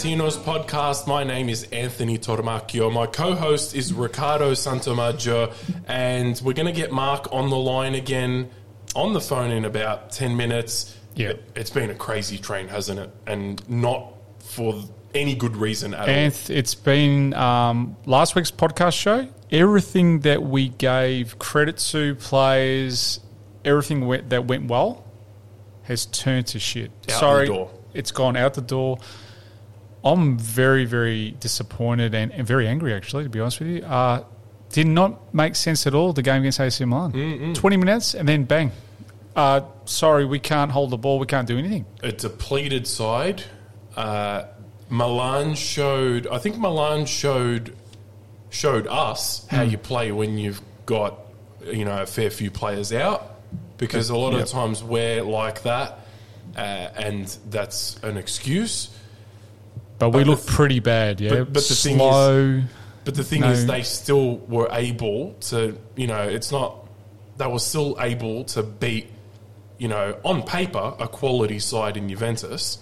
Juventinos podcast. My name is Anthony Tormacchio. My co host is Ricardo Santamaggio, and we're going to get Mark on the line again on the phone in about 10 minutes. Yeah. It, has been a crazy train, hasn't it? And not for any good reason at all. Anth, it's been um, last week's podcast show. Everything that we gave credit to players, everything went, that went well, has turned to shit. Out Sorry, the door. it's gone out the door. I'm very, very disappointed and, and very angry, actually, to be honest with you. Uh, did not make sense at all, the game against AC Milan. 20 minutes and then bang. Uh, sorry, we can't hold the ball. We can't do anything. a depleted side. Uh, Milan showed. I think Milan showed showed us how Hmm. you play when you've got you know a fair few players out, because a lot Yep. of times we're like that, uh, and that's an excuse. But we But look the- pretty bad, yeah. but- but the thing is- But the thing No. is, they still were able to. You know, it's not. They were still able to beat. You know, on paper, a quality side in Juventus.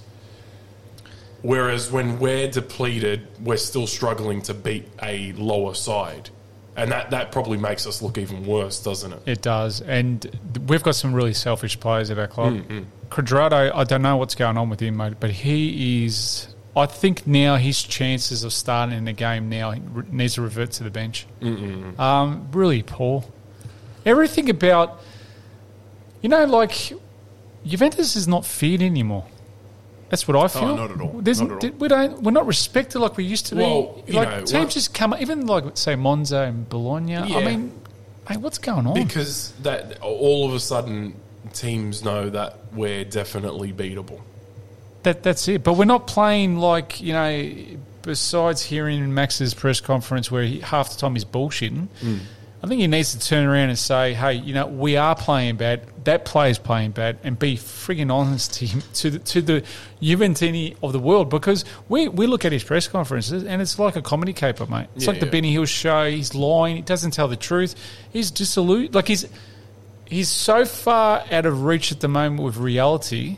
Whereas when we're depleted, we're still struggling to beat a lower side. And that, that probably makes us look even worse, doesn't it? It does, and we've got some really selfish players at our club. Mm, Cuadrado, I don't know what's going on with him, mate, but he is. I think now his chances of starting in the game now he needs to revert to the bench. Um, really poor. Everything about, you know, like Juventus is not feared anymore. That's what I feel. Oh, not at all. There's- Not at all. We don't. We're not respected like we used to Well, be. you Like know, teams what- just come. Even like say Monza and Bologna. I mean, hey, what's going on? Because that all of a sudden teams know that we're definitely beatable. That that's it. But we're not playing like you know. Besides hearing Max's press conference where he, half the time he's bullshitting, mm. I think he needs to turn around and say, "Hey, you know, we are playing bad. That player's playing bad, and be frigging honest to him, to the, to the Juventini of the world." Because we, we look at his press conferences and it's like a comedy caper, mate. It's Yeah, like the. Benny Hill show. He's lying. He doesn't tell the truth. He's dissolute. Like he's he's so far out of reach at the moment with reality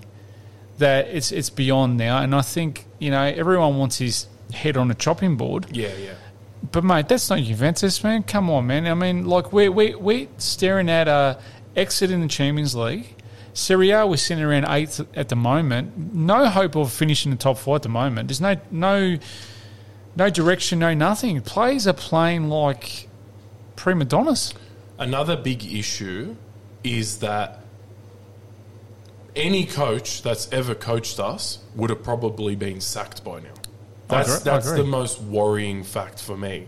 that it's it's beyond now. And I think you know everyone wants his head on a chopping board. Yeah, yeah. But mate, that's not Juventus, man. Come on, man. I mean, like we're we we staring at a exit in the Champions League. Serie A, we're sitting around eighth at the moment. No hope of finishing the top four at the moment. There's no no no direction, no nothing. Players are playing like prima donnas. Another big issue is that any coach that's ever coached us would have probably been sacked by now. That's that's the most worrying fact for me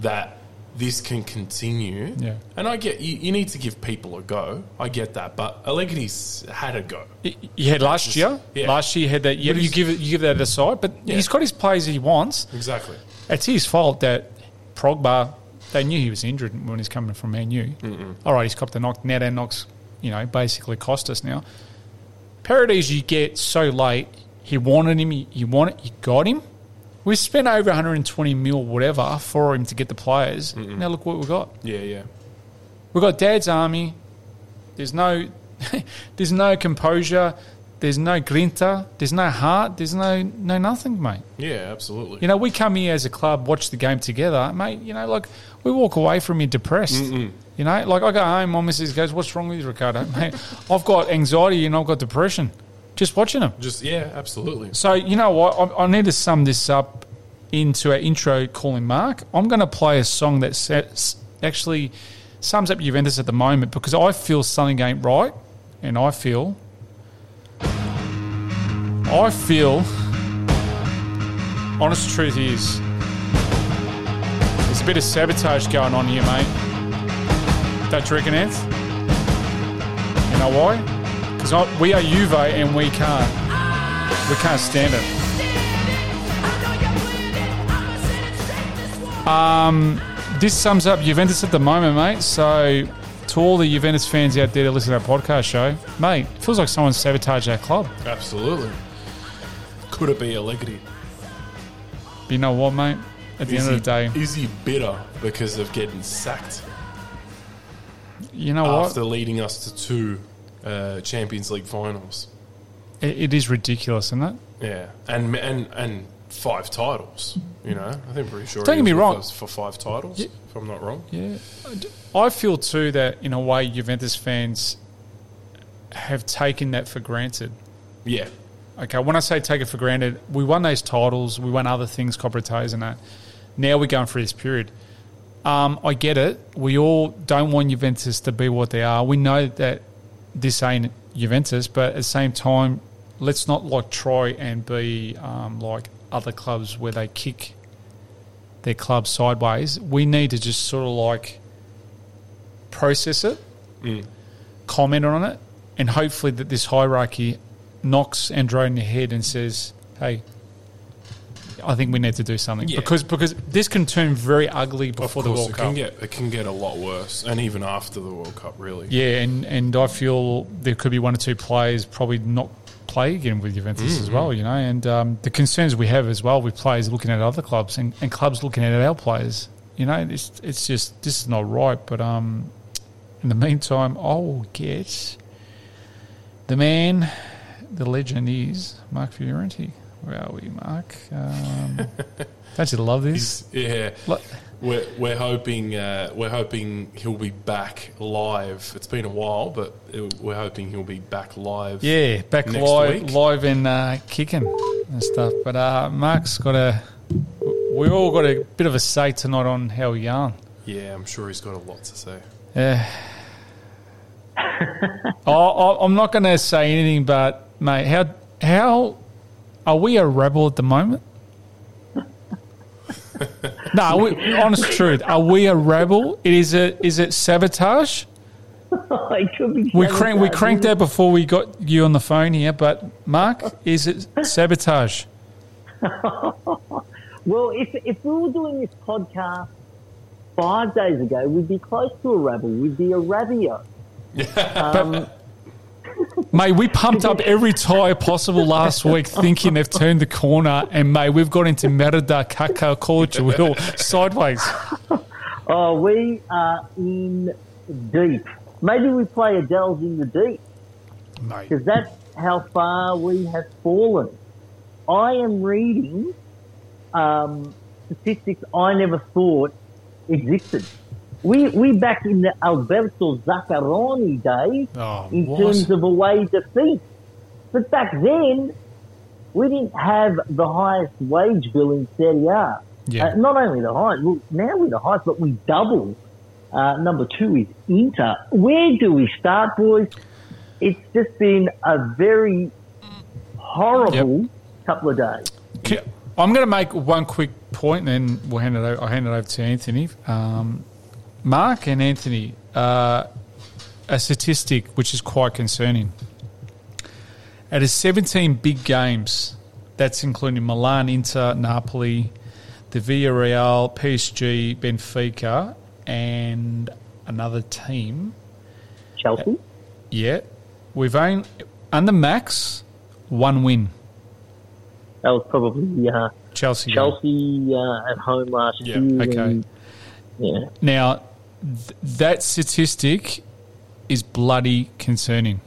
that this can continue. Yeah. And I get you, you need to give people a go. I get that, but Allegri's had a go. You had last year. Yeah. Last year you had that. Yeah, you give it, you give that aside, but Yeah. he's got his players he wants. Exactly. It's his fault that Progba. They knew he was injured when he's coming from Man U. All right, he's copped a knock. Now that knocks, you know, basically cost us now. Paredes, you get so late. He wanted him. You, want it. You got him. We spent over 120 mil, whatever, for him to get the players. Now look what we got. Yeah, yeah. We've got Dad's army. There's no, there's no composure. There's no grinta. There's no heart. There's no no nothing, mate. Yeah, absolutely. You know, we come here as a club, watch the game together, mate. You know, like we walk away from here depressed. You know, like I go home, my missus goes, "What's wrong with you, Ricardo?" Mate, I've got anxiety and I've got depression just watching them. Just yeah, absolutely. So you know what? I, I need to sum this up into our intro calling Mark. I'm going to play a song that sets, actually sums up Juventus at the moment because I feel something ain't right, and I feel, I feel, honest truth is, there's a bit of sabotage going on here, mate. Don't you reckon, Anth? You know why? Because we are Juve and we can't, we can't stand it. Um, this sums up Juventus at the moment, mate. So, to all the Juventus fans out there that listen to our podcast show, mate, it feels like someone sabotaged our club. Absolutely. Could it be Allegri? But you know what, mate? At the Is end he, of the day, is he bitter because of getting sacked you know what? after leading us to two uh, Champions League finals? It, it is ridiculous, isn't it? Yeah, and and and five titles. You know, I think pretty sure. Don't get me wrong. for five titles, Yeah. if I'm not wrong. Yeah, I feel too that in a way Juventus fans have taken that for granted. Yeah, Okay, when I say take it for granted, we won those titles, we won other things, Cobrates and that. Now we're going through this period. Um, I get it. We all don't want Juventus to be what they are. We know that this ain't Juventus, but at the same time, let's not like try and be um, like other clubs where they kick their club sideways. We need to just sort of like process it, comment on it, and hopefully that this hierarchy knocks Andro in the head and says, "Hey, I think we need to do something Yeah. because because this can turn very ugly before the World it Cup." can get it can get a lot worse, and even after the World Cup, really. yeah, and and I feel there could be one or two players probably not play again with Juventus as well, you know, and um, the concerns we have as well with players looking at other clubs and, and clubs looking at our players. You know, it's it's just this is not right. But um, in the meantime, I'll get the man, the legend is Mark Fiorenti. Where are we, Mark? Um, don't you love this? He's- yeah. Like- We're, we're hoping uh, we're hoping he'll be back live. It's been a while, but we're hoping he'll be back live. Yeah, back Next live, week. live and uh, kicking and stuff. But uh, Mark's got a. We all got a bit of a say tonight on how we yarn. yeah. I'm sure he's got a lot to say. Yeah. I, I, I'm not going to say anything, but mate, how how are we a rebel at the moment? no, we, honest truth, are we a rebel? It is it is it sabotage? it could be We crank we cranked that before we got you on the phone here, but Mark, is it sabotage? Well, if if we were doing this podcast five days ago, we'd be close to a rebel. We'd be a rabio. Um, Mate, we pumped up every tyre possible last week thinking they've turned the corner, and mate, we've got into Merida, Kaka, culture, sideways. oh, we are in deep. Maybe we play Adele's in the deep Mate. because that's how far we have fallen. I am reading um, statistics I never thought existed. We we back in the Alberto Zaccheroni days Oh, in what? terms of away defeat. But back then, we didn't have the highest wage bill in Serie A. Yeah. Uh, not only the highest, well, now we're the highest, but we double. Uh, number two is Inter. Where do we start, boys? It's just been a very horrible couple of days. I'm going to make one quick point, and then we'll hand it. Over, I'll hand it over to Anthony. Um, Mark and Anthony, uh, a statistic which is quite concerning. Out of 17 big games, that's including Milan, Inter, Napoli, the Villarreal, PSG, Benfica, and another team. Chelsea. Yeah, we've only under max one win. That was probably uh, Chelsea. Chelsea uh, at home last Yeah, year. okay. and- yeah. Now, th- that statistic is bloody concerning.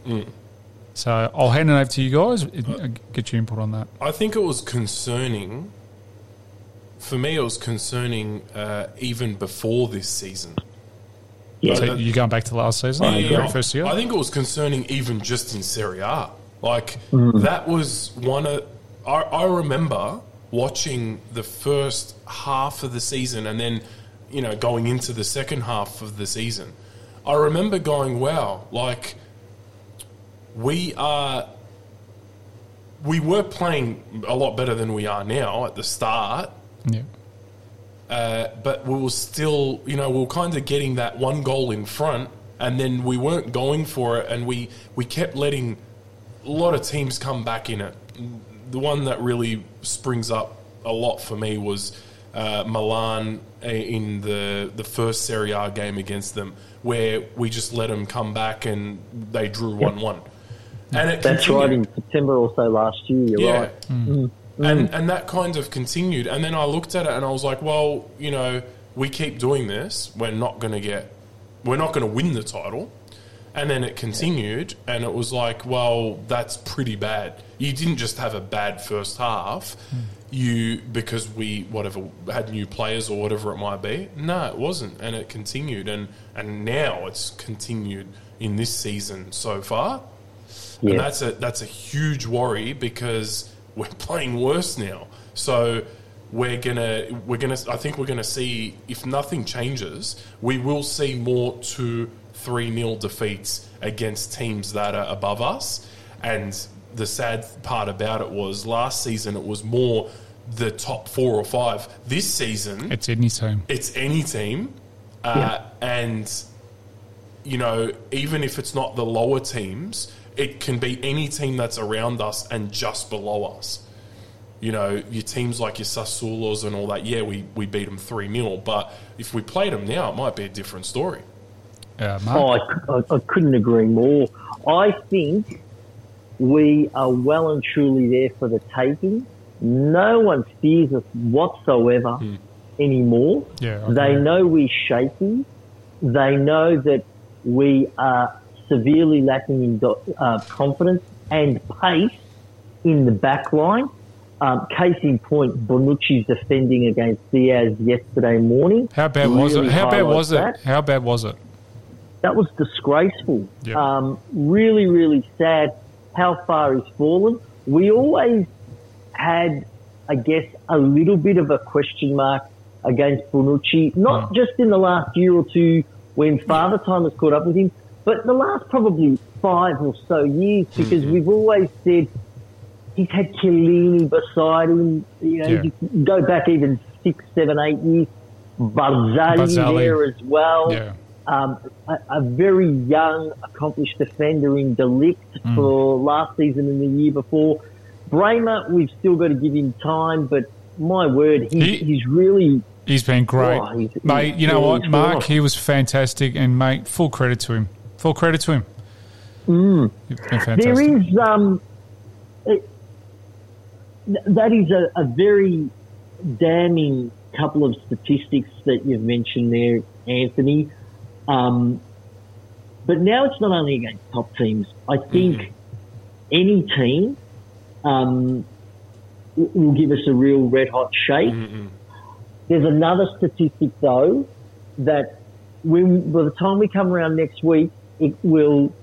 So I'll hand it over to you guys. uh, Get your input on that. I think it was concerning. For me, it was concerning uh, even before this season. Yeah. So you're going back to last season, Yeah, yeah, first year. I think it was concerning even just in Serie A. Like that was one of I, I remember watching the first half of the season and then you know going into the second half of the season. I remember going, "Wow!" Like we are. We were playing a lot better than we are now at the start, yeah. uh, but we were still, you know, we were kind of getting that one goal in front, and then we weren't going for it, and we we kept letting a lot of teams come back in it. The one that really springs up a lot for me was uh, Milan in the the first Serie A game against them, where we just let them come back and they drew one one. And it That's continued. right, in September or so last year, you're Yeah. right. Hmm. Mm. Mm. And and that kind of continued. And then I looked at it and I was like, well, you know, we keep doing this, we're not going to get, we're not going to win the title. And then it continued, and it was like, well, that's pretty bad. You didn't just have a bad first half, hmm. You because we whatever had new players or whatever it might be. No, it wasn't, and it continued, and and now it's continued in this season so far. And that's a that's a huge worry because we're playing worse now. So we're gonna we're gonna I think we're gonna see if nothing changes, we will see more two three nil defeats against teams that are above us. And the sad part about it was last season it was more the top four or five. This season It's any team. it's any team, uh, and you know, even if it's not the lower teams, it can be any team that's around us and just below us. You know, your teams like your Sassuolos and all that. Yeah, we, we beat them three 0 but if we played them now, it might be a different story. Uh, Oh, I, I couldn't agree more. I think we are well and truly there for the taking. No one fears us whatsoever anymore. Yeah, I they know we're shaky. They know that we are severely lacking in do- uh, confidence and pace in the back line. Um, case in point, Bonucci's defending against Diaz yesterday morning. How bad was it? How bad highlights was it? that. How bad was it? That was disgraceful. Yeah. Um, really, really sad how far he's fallen. We always had, I guess, a little bit of a question mark against Bonucci, not Mm. just in the last year or two when Father Time has caught up with him, but the last probably five or so years because Mm-hmm. we've always said he's had Chiellini beside him. You know, Yeah. you go back even six, seven, eight years. Barzagli, Barzagli. there as well Yeah. um, a, a very young, accomplished defender in De Ligt Hmm. for last season and the year before. Bremer, we've still got to give him time, but my word, he's, He- he's really He's been great, Oh, he's- mate. he's You know what, Mark? He was fantastic, and mate, full credit to him. Full credit to him. Mm. Been fantastic. There is. Um, it, that is a, a very damning couple of statistics that you've mentioned there, Anthony. Um, but now it's not only against top teams. I think any team um, will give us a real red hot shake. There's another statistic though that when by the time we come around next week, it will,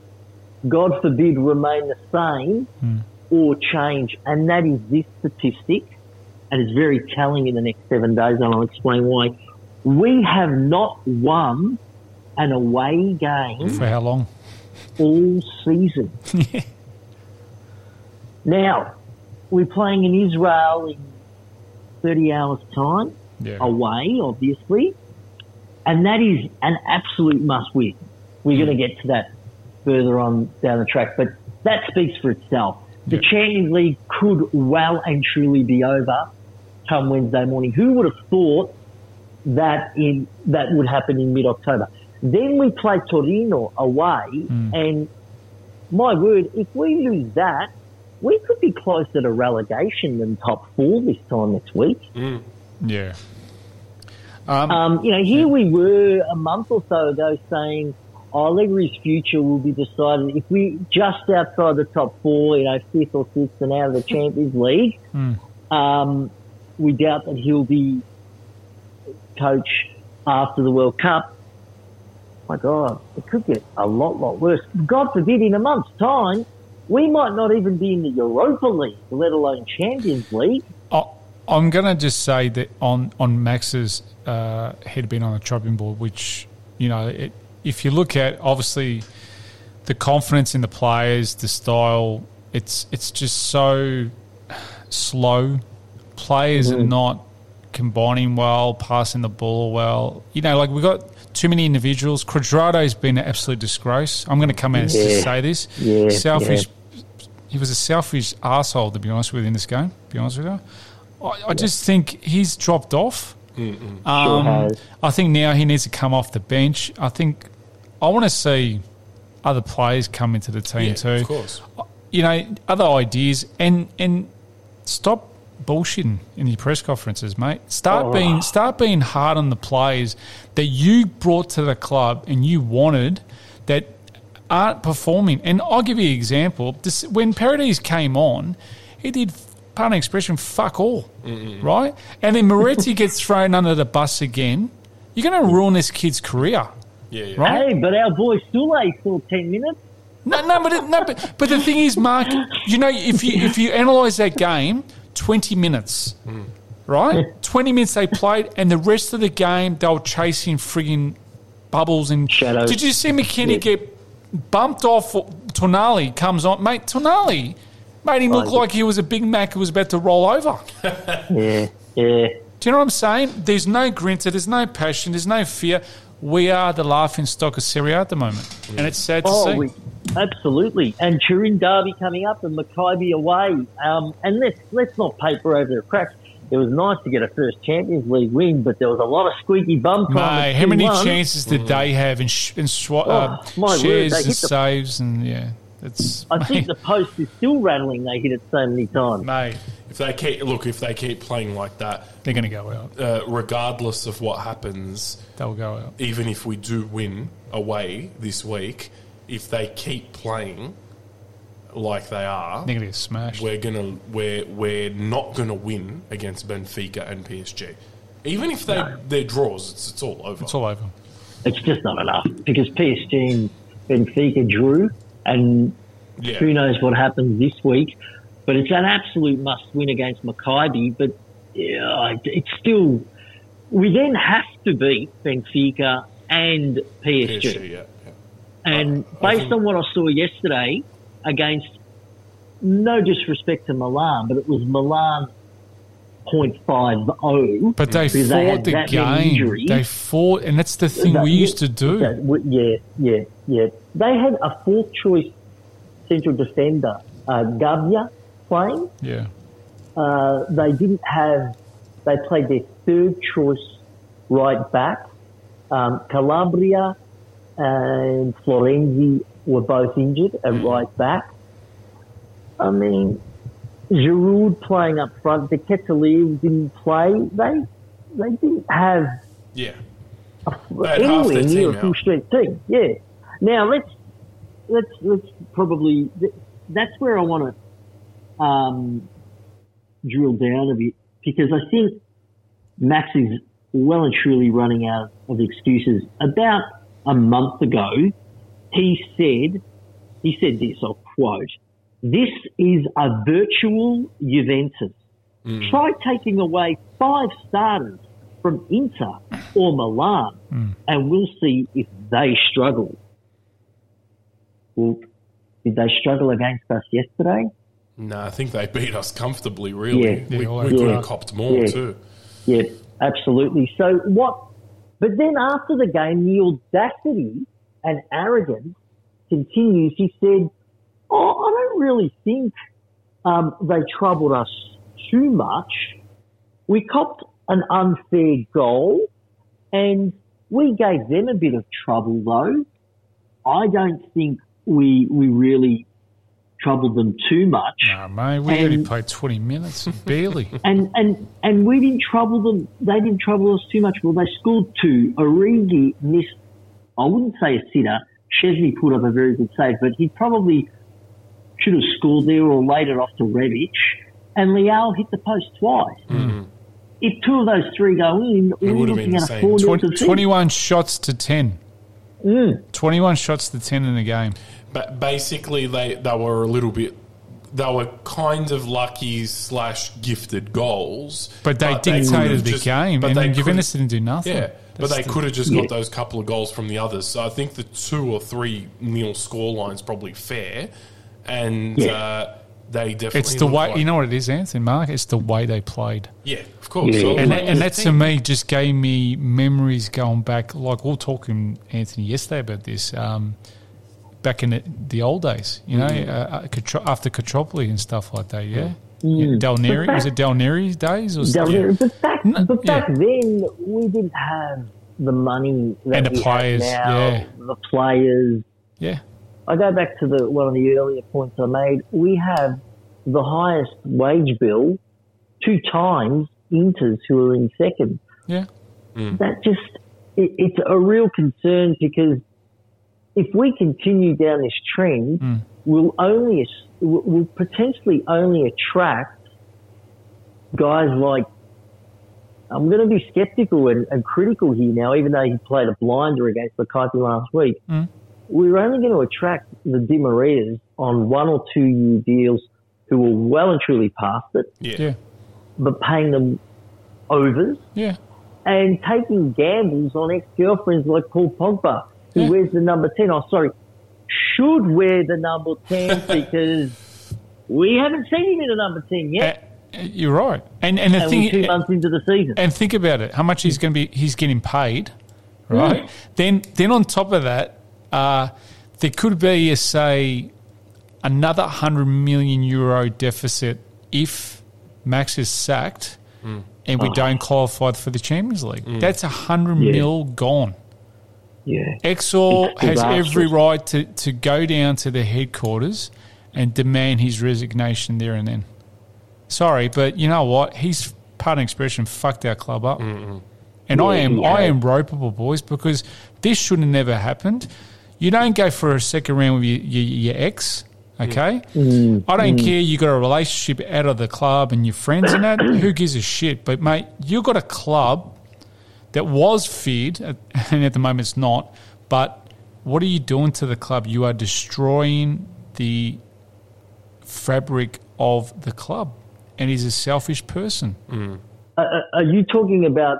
God forbid, remain the same or change, and that is this statistic, and it's very telling in the next seven days, and I'll explain why. We have not won an away game For how long? all season. Now, we're playing in Israel in 30 hours' time, Yeah. away, obviously, and that is an absolute must win. We're going to get to that further on down the track, but that speaks for itself. The Yeah. Champions League could well and truly be over come Wednesday morning. Who would have thought that in that would happen in mid October? Then we play Torino away, hmm. and my word, if we lose that, we could be closer to relegation than top four this time next week. Yeah. Um, you know, here we were a month or so ago saying Allegri's future will be decided if we just outside the top four, you know, fifth or sixth and out of the Champions League. Um, we doubt that he'll be coach after the World Cup. My God, it could get a lot, lot worse. God forbid, in a month's time, we might not even be in the Europa League, let alone Champions League. I- I'm going to just say that on on Max's uh, head being on the chopping board, which you know, it, if you look at obviously the confidence in the players, the style, it's it's just so slow. Players are not combining well, passing the ball well. You know, like we've got too many individuals. Cuadrado's been an absolute disgrace. I'm going to come out and Yeah. just say this. Yeah, Selfish. He was a selfish asshole, to be honest with you, in this game. To be honest with you. I, I just think he's dropped off. Sure Um, has. I think now he needs to come off the bench. I think I want to see other players come into the team Yeah, too. of course. You know, other ideas and and stop bullshitting in your press conferences, mate. Start Oh. being start being hard on the players that you brought to the club and you wanted that aren't performing. And I'll give you an example. This, when Paredes came on, he did pardon the expression, fuck all, right? And then Miretti gets thrown under the bus again. You're going to ruin this kid's career, Yeah, yeah. right? Hey, but our boy Soulé saw 10 minutes. No, no, but it, no, but, but the thing is, Mark, you know, if you if you analyse that game, twenty minutes, hmm. right? Hmm. Twenty minutes they played, and the rest of the game they were chasing frigging bubbles and Shadows. Did you see McKennie Yeah. get bumped off? Tonali comes on, mate. Tonali made him look Oh, like he was a Big Mac who was about to roll over. Yeah, yeah. Do you know what I'm saying? There's no grinter, there's no passion, there's no fear. We are the laughing stock of Serie A at the moment, and it's sad to Oh, see. we, absolutely. And Turin Derby coming up and Maccabi away. Um, and let's let's not paper over the cracks. It was nice to get a first Champions League win, but there was a lot of squeaky bum time. Mate, how many 2-1. chances did they have in, sh- in sw- uh, Oh, my shares they and the- saves and yeah, it's I think the post is still rattling. They hit it so many times. mate, If they keep look, if they keep playing like that, they're going to go out. uh, regardless of what happens, They'll go out. even if we do win away this week, if they keep playing like they are, They're going to get smashed. we're gonna we're we're not gonna win against Benfica and PSG. Even if they they're draws, it's, it's all over. It's all over. It's just not enough because PSG and Benfica drew, and yeah, who knows what happens this week. But it's an absolute must win against Maccabi. But yeah, it's still we then have to beat Benfica and PSG. PSG, yeah, yeah. And based on what I saw yesterday against, no disrespect to Milan, but it was Milan 0.50. But they fought they the game. They fought, and that's the thing That- we used to do. that- yeah, yeah, yeah. They had a fourth choice central defender, uh, Gabbia, playing. yeah, Uh, they didn't have, they played their third choice right back. Um, Calabria and Florenzi were both injured at right back. I mean, Giroud playing up front, De Ketelaere didn't play. They, they didn't have yeah. Anywhere near a full strength team. Yeah. Now let's let's let's probably that's where I want to um, drill down a bit because I think Max is well and truly running out of excuses. About a month ago, he said he said this. I'll quote: "This is a virtual Juventus." Hmm. Try taking away five starters from Inter or Milan, hmm. and we'll see if they struggle. Well, did they struggle against us yesterday? No, I think they beat us comfortably. Really, Yeah. we, Yeah, all we over. could have copped more Yeah. too. Yeah, absolutely. So what? But then after the game, the audacity and arrogance continues. He said, "Oh, I don't really think um, they troubled us too much. We copped an unfair goal, and we gave them a bit of trouble, though. I don't think we we really troubled them too much." no, mate, we already And- played twenty minutes, barely. and and and we didn't trouble them. They didn't trouble us too much. Well, they scored two. Origi missed. I wouldn't say a sitter. Szczesny put up a very good save, but he probably should have scored there or laid it off to Rebic. And Leão hit the post twice. If two of those three go in, we're would have looking been at the a same. four 20, defeat. 21 shots to 10. Mm. 21 shots to 10 in the game. But basically, they they were a little bit. They were kind of lucky slash gifted goals, But they could have dictated the just- game, but and they Juventus could- didn't do nothing. Yeah, but they the- could have just Yeah. got those couple of goals from the others. So I think the two or three nil scoreline's probably fair, and Yeah. uh, they definitely. It's the way, like- you know what it is, Anthony, Mark? It's the way they played. Yeah, of course. Yeah. So And, like and that to me just gave me memories going back. Like we were talking, Anthony, yesterday about this. Um, back in the, the old days, you know, Mm-hmm. uh, uh, after Calciopoli and stuff like that. Yeah, Mm. yeah. Del Neri But was it Del Neri's days or Down something? there. But back, No, but back yeah. then, we didn't have the money that And the we have players, now. yeah. The players, Yeah, I go back to the one of the earlier points I made. We have the highest wage bill two times Inters who are in second. yeah. That just it, it's a real concern because if we continue down this trend, we'll only we'll we'll potentially only attract guys like, I'm going to be skeptical and, and critical here now, even though he played a blinder against Maccabi last week. Mm. We're only going to attract the Di Marias on one or two year deals who are well and truly past it, Yeah. Yeah. but paying them overs Yeah. and taking gambles on ex-girlfriends like Paul Pogba, who Yeah. wears the number 10. Oh, sorry, should wear the number 10 because we haven't seen him in the number 10 yet. Uh, uh you're right. And and the and thing we're two months into the season. and think about it. How much he's going to be? He's getting paid, hmm. right? Then, then on top of that, uh, there could be a say another hundred million euro deficit if Max is sacked hmm. and we oh. don't qualify for the Champions League. Hmm. That's a hundred Yeah. mil gone. Yeah. Exor has every right to, to go down to the headquarters and demand his resignation there and then. Sorry, but you know what? He's pardon expression fucked our club up. And I am he I am ropeable, boys, because this should have never happened. You don't go for a second round with your, your, your ex, okay? Mm. I don't care. You got a relationship out of the club and your friends and that. Who gives a shit? But mate, you got a club that was feared, uh, and at the moment it's not. But what are you doing to the club? You are destroying the fabric of the club, and he's a selfish person. Uh, uh, are you talking about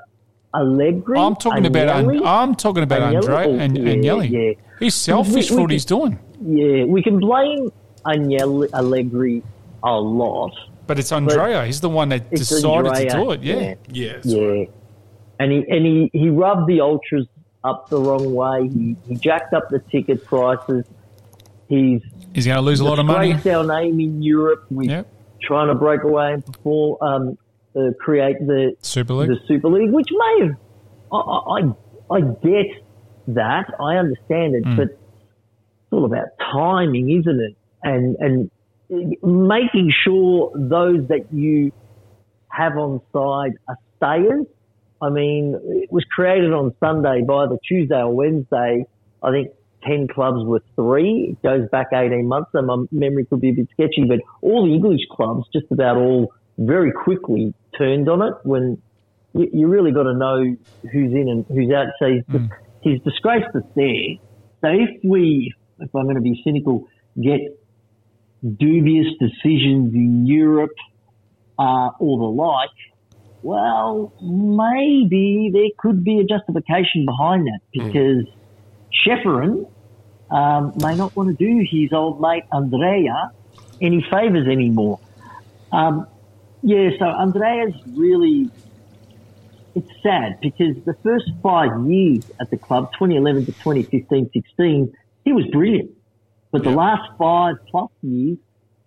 Allegri? I'm talking about Agnelli? I'm talking about Agnelli? Andre Oh, and, yeah, and Yelly. yeah. He's selfish We- for we what he's doing, Yeah, we can blame Agnelli, Allegri a lot. but it's Andrea. he's the one that decided Andrea, to do it. Yeah, yeah. Yeah. Yeah, right. And he and he, he rubbed the ultras up the wrong way. He, he jacked up the ticket prices. He's he's going to lose a lot of money. our name in Europe. We're Yep, trying to break away and perform, um, uh, create the Super League. the Super League, which may have I I, I get that I understand it, Mm. but it's all about timing, isn't it? And and making sure those that you have on side are stayers. I mean, it was created on Sunday. By the Tuesday or Wednesday, I think 10 clubs were three. It goes back 18 months, and my memory could be a bit sketchy, but all the English clubs just about all very quickly turned on it when you, you really got to know who's in and who's out. So he's, he's disgraced us there. So if we, if I'm going to be cynical, get dubious decisions in Europe uh, or the like, well, maybe there could be a justification behind that because Ceferin um, may not want to do his old mate Andrea any favours anymore. Um, yeah, so Andrea's really, it's sad because the first five years at the club, 2011 to 2015 16, he was brilliant. But the last five plus years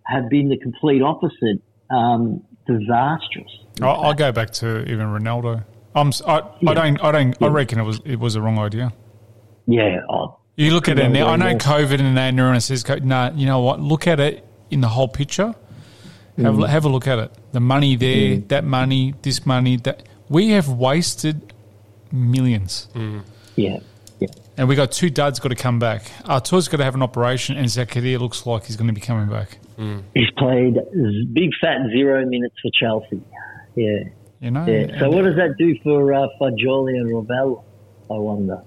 have been the complete opposite, um, disastrous. I, I'll go back to even Ronaldo. I'm, s- I, I Yeah. don't. I don't. I reckon it was. It was the wrong idea. Yeah, oh, You look at it now. I know more. COVID and that, and everyone says, co- "Nah, you know what? Look at it in the whole picture. Have Mm. a have a look at it. The money there, mm. that money, this money, that we have wasted millions, mm. yeah, yeah. and we got two duds got to come back. Arthur's got to have an operation, and Zakaria looks like he's going to be coming back. Mm. He's played big fat zero minutes for Chelsea. Yeah, You know. yeah. So what does that do for uh, Fagioli and Rovella? I wonder.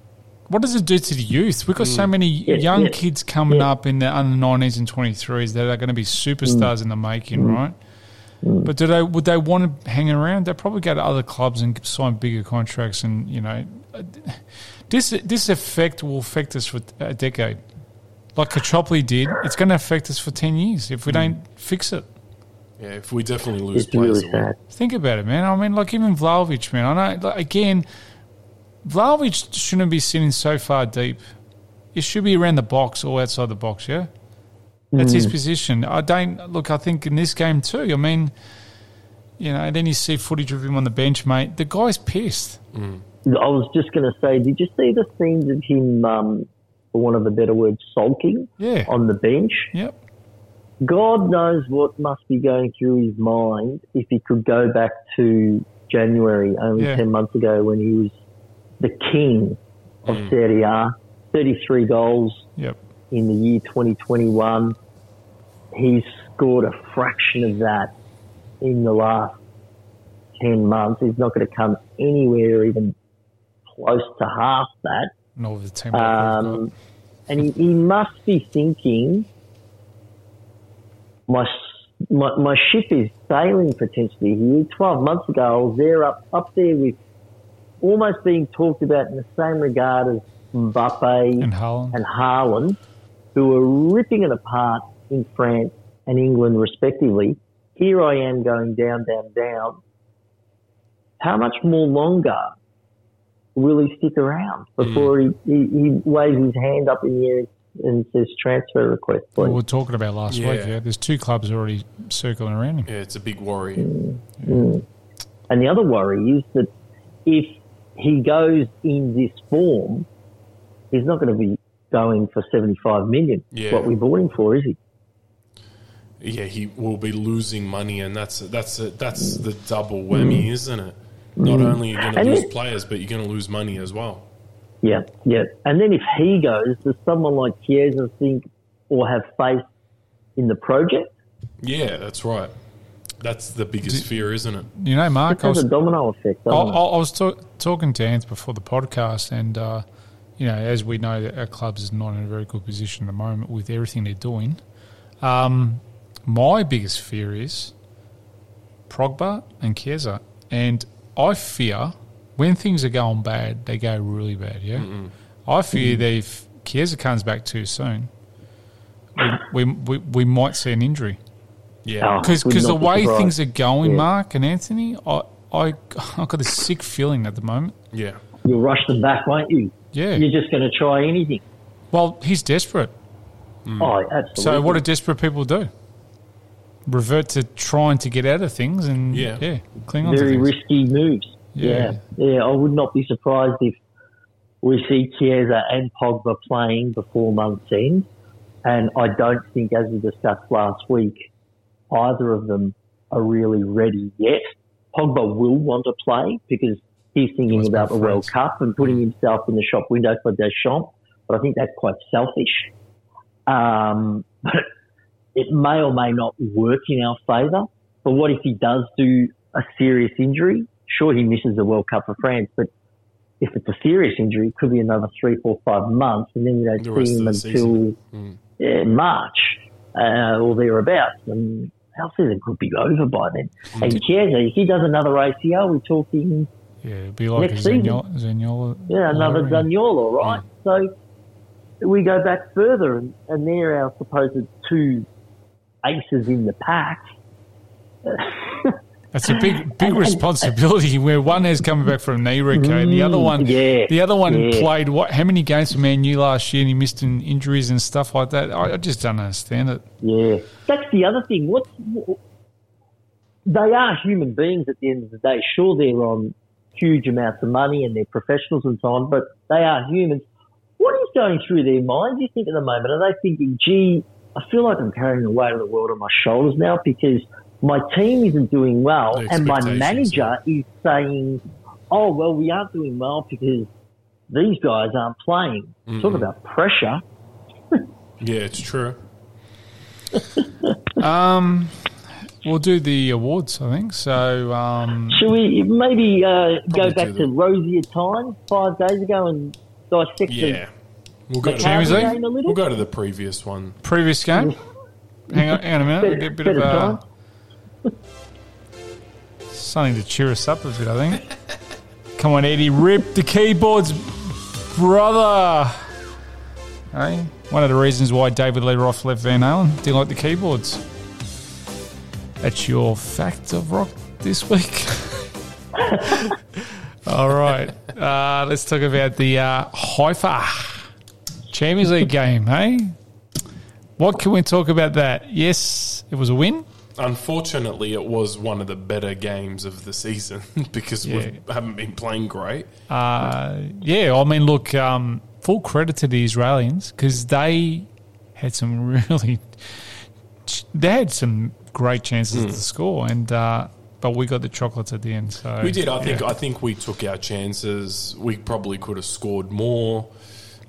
what does it do to the youth? We've got so mm. many young kids coming up in the under nineties and twenty threes that are going to be superstars mm. in the making, mm. right? But do they would they want to hang around? They probably go to other clubs and sign bigger contracts, and you know, this this effect will affect us for a decade. Like Calciopoli did, it's going to affect us for ten years if we don't fix it. Yeah, if we definitely lose It's players. really sad. Think about it, man. I mean, like even Vlahovic, man. I know, like, again, Vlahovic shouldn't be sitting so far deep. He should be around the box or outside the box. Yeah, that's his position. I don't look. I think in this game too. I mean, you know, then you see footage of him on the bench, mate. The guy's pissed. I was just going to say, did you see the scenes of him, um, for one of the better words, sulking Yeah. on the bench? Yep. God knows what must be going through his mind if he could go back to January, only Yeah. 10 months ago, when he was the king of Serie A, 33 goals Yep. in the year 2021. He's scored a fraction of that in the last 10 months. He's not going to come anywhere even close to half that. Nor the team. Um, and he, he must be thinking, my, my my ship is sailing potentially here. Twelve months ago, I was there up up there with almost being talked about in the same regard as Mbappe and Haaland. and Haaland, who were ripping it apart in France and England respectively. Here I am going down, down, down. How much more longer will he stick around before hmm. he, he, he waves his hand up in the air and says transfer request, we please? were talking about last Yeah. week. Yeah, there's two clubs already circling around him. Yeah, it's a big worry. Mm. Mm. And the other worry is that if he goes in this form, he's not going to be going for 75 million, Yeah. what we bought him for, is he? Yeah, he will be losing money, and that's that's that's the double whammy, mm. isn't it? Not only are you going to And lose it- players, but you're going to lose money as well. Yeah, yeah. And then if he goes, does someone like Chiesa think or have faith in the project? Yeah, that's right. That's the biggest fear, isn't it? You know, Mark, It I was, a domino effect. I, I. I was talk, talking to Ants before the podcast, and uh, you know, as we know, our clubs is not in a very good position at the moment with everything they're doing. Um, my biggest fear is Progba and Chiesa, and I fear when things are going bad, they go really bad. Yeah, I fear that if Chiesa comes back too soon, we, we, we, we might see an injury Yeah, Oh. because would the be way surprised. things are going, Yeah. Mark and Anthony, I I I've got a sick feeling at the moment. yeah, You'll rush them back, won't you? Yeah. You're just going to try anything. Well, he's desperate. Mm. Oh, absolutely. So what do desperate people do? Revert to trying to get out of things and Yeah. yeah, cling on Very to things. risky moves. Yeah. Yeah. yeah. I would not be surprised if we see Chiesa and Pogba playing before month's end. And I don't think, as we discussed last week, either of them are really ready yet. Pogba will want to play because he's thinking about the World. Cup and putting himself in the shop window for Deschamps. But I think that's quite selfish. Um, but it may or may not work in our favour. But what if he does do a serious injury? Sure, he misses the World Cup for France, but if it's a serious injury, it could be another three, four, five months, and then you don't The see him until. Mm. yeah, March uh, or thereabouts. And our season could be over by then. And Chiesa, if he does another ACL, we're talking Yeah, it'd be like Next season. Zaniolo. Zaniolo yeah, another yeah. Zaniolo, right? So we go back further, and, and they're our supposed two aces in the pack. That's a big, big responsibility. Where one is coming back from knee okay, and the other one, yeah, the other one yeah. played what? How many games for Man U last year, and he missed in injuries and stuff like that. I, I just don't understand it. Yeah, that's the other thing. What's they are human beings at the end of the day. Sure, they're on huge amounts of money and they're professionals and so on, but they are humans. What is going through their minds? You think at the moment are they thinking, "Gee, I feel like I'm carrying the weight of the world on my shoulders now because my team isn't doing well, and my manager is saying, oh well, we aren't doing well because." These guys aren't playing. Talk about pressure. yeah, it's true. Um, we'll do the awards, I think. So, um, Should we maybe uh, go back to rosier times five days ago and dissect Yeah, we'll go to Champions League? game a little? we'll go to the previous one. previous game. hang on, hang on a minute. We'll get a bit of Better uh, time. Something to cheer us up a bit. I think. Come on, Eddie, rip the keyboards, brother. Hey, one of the reasons why David Lee Roth left Van Halen didn't like the keyboards. That's your fact of rock this week. All right, uh, let's talk about the uh, Haifa Champions League game. Hey, what can we talk about that? Yes, it was a win. Unfortunately, it was one of the better games of the season because we haven't been playing great. Uh, yeah, I mean, look, um, full credit to the Israelis because they had some really, they had some great chances to score, and uh, but we got the chocolates at the end. So We did. I think. yeah. I think we took our chances. We probably could have scored more.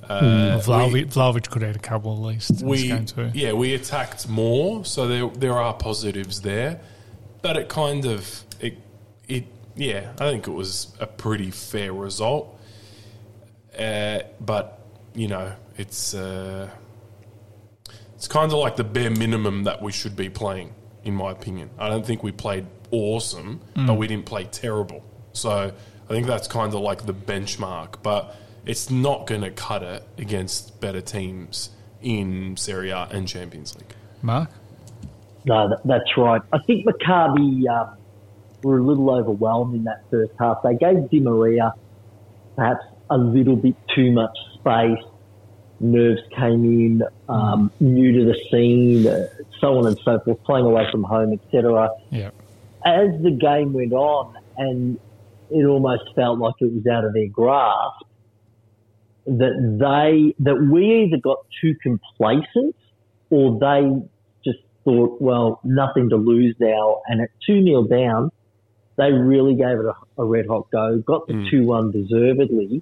Uh, Vlahovic, Vlahovic could had a couple at least we, yeah, we attacked more, so there there are positives there, but it kind of it it yeah, I think it was a pretty fair result. Uh, but you know, it's uh, it's kind of like the bare minimum that we should be playing, in my opinion. I don't think we played awesome, but we didn't play terrible. So I think that's kind of like the benchmark. But it's not going to cut it against better teams in Serie A and Champions League. Mark? No, that, that's right. I think Maccabi um, were a little overwhelmed in that first half. They gave Di Maria perhaps a little bit too much space. Nerves came in, um, new to the scene, uh, so on and so forth, playing away from home, etc. Yeah. As the game went on, and it almost felt like it was out of their grasp, that they that we either got too complacent or they just thought, well, nothing to lose now. And at 2 0 down, they really gave it a, a red hot go, got the 2 1 deservedly.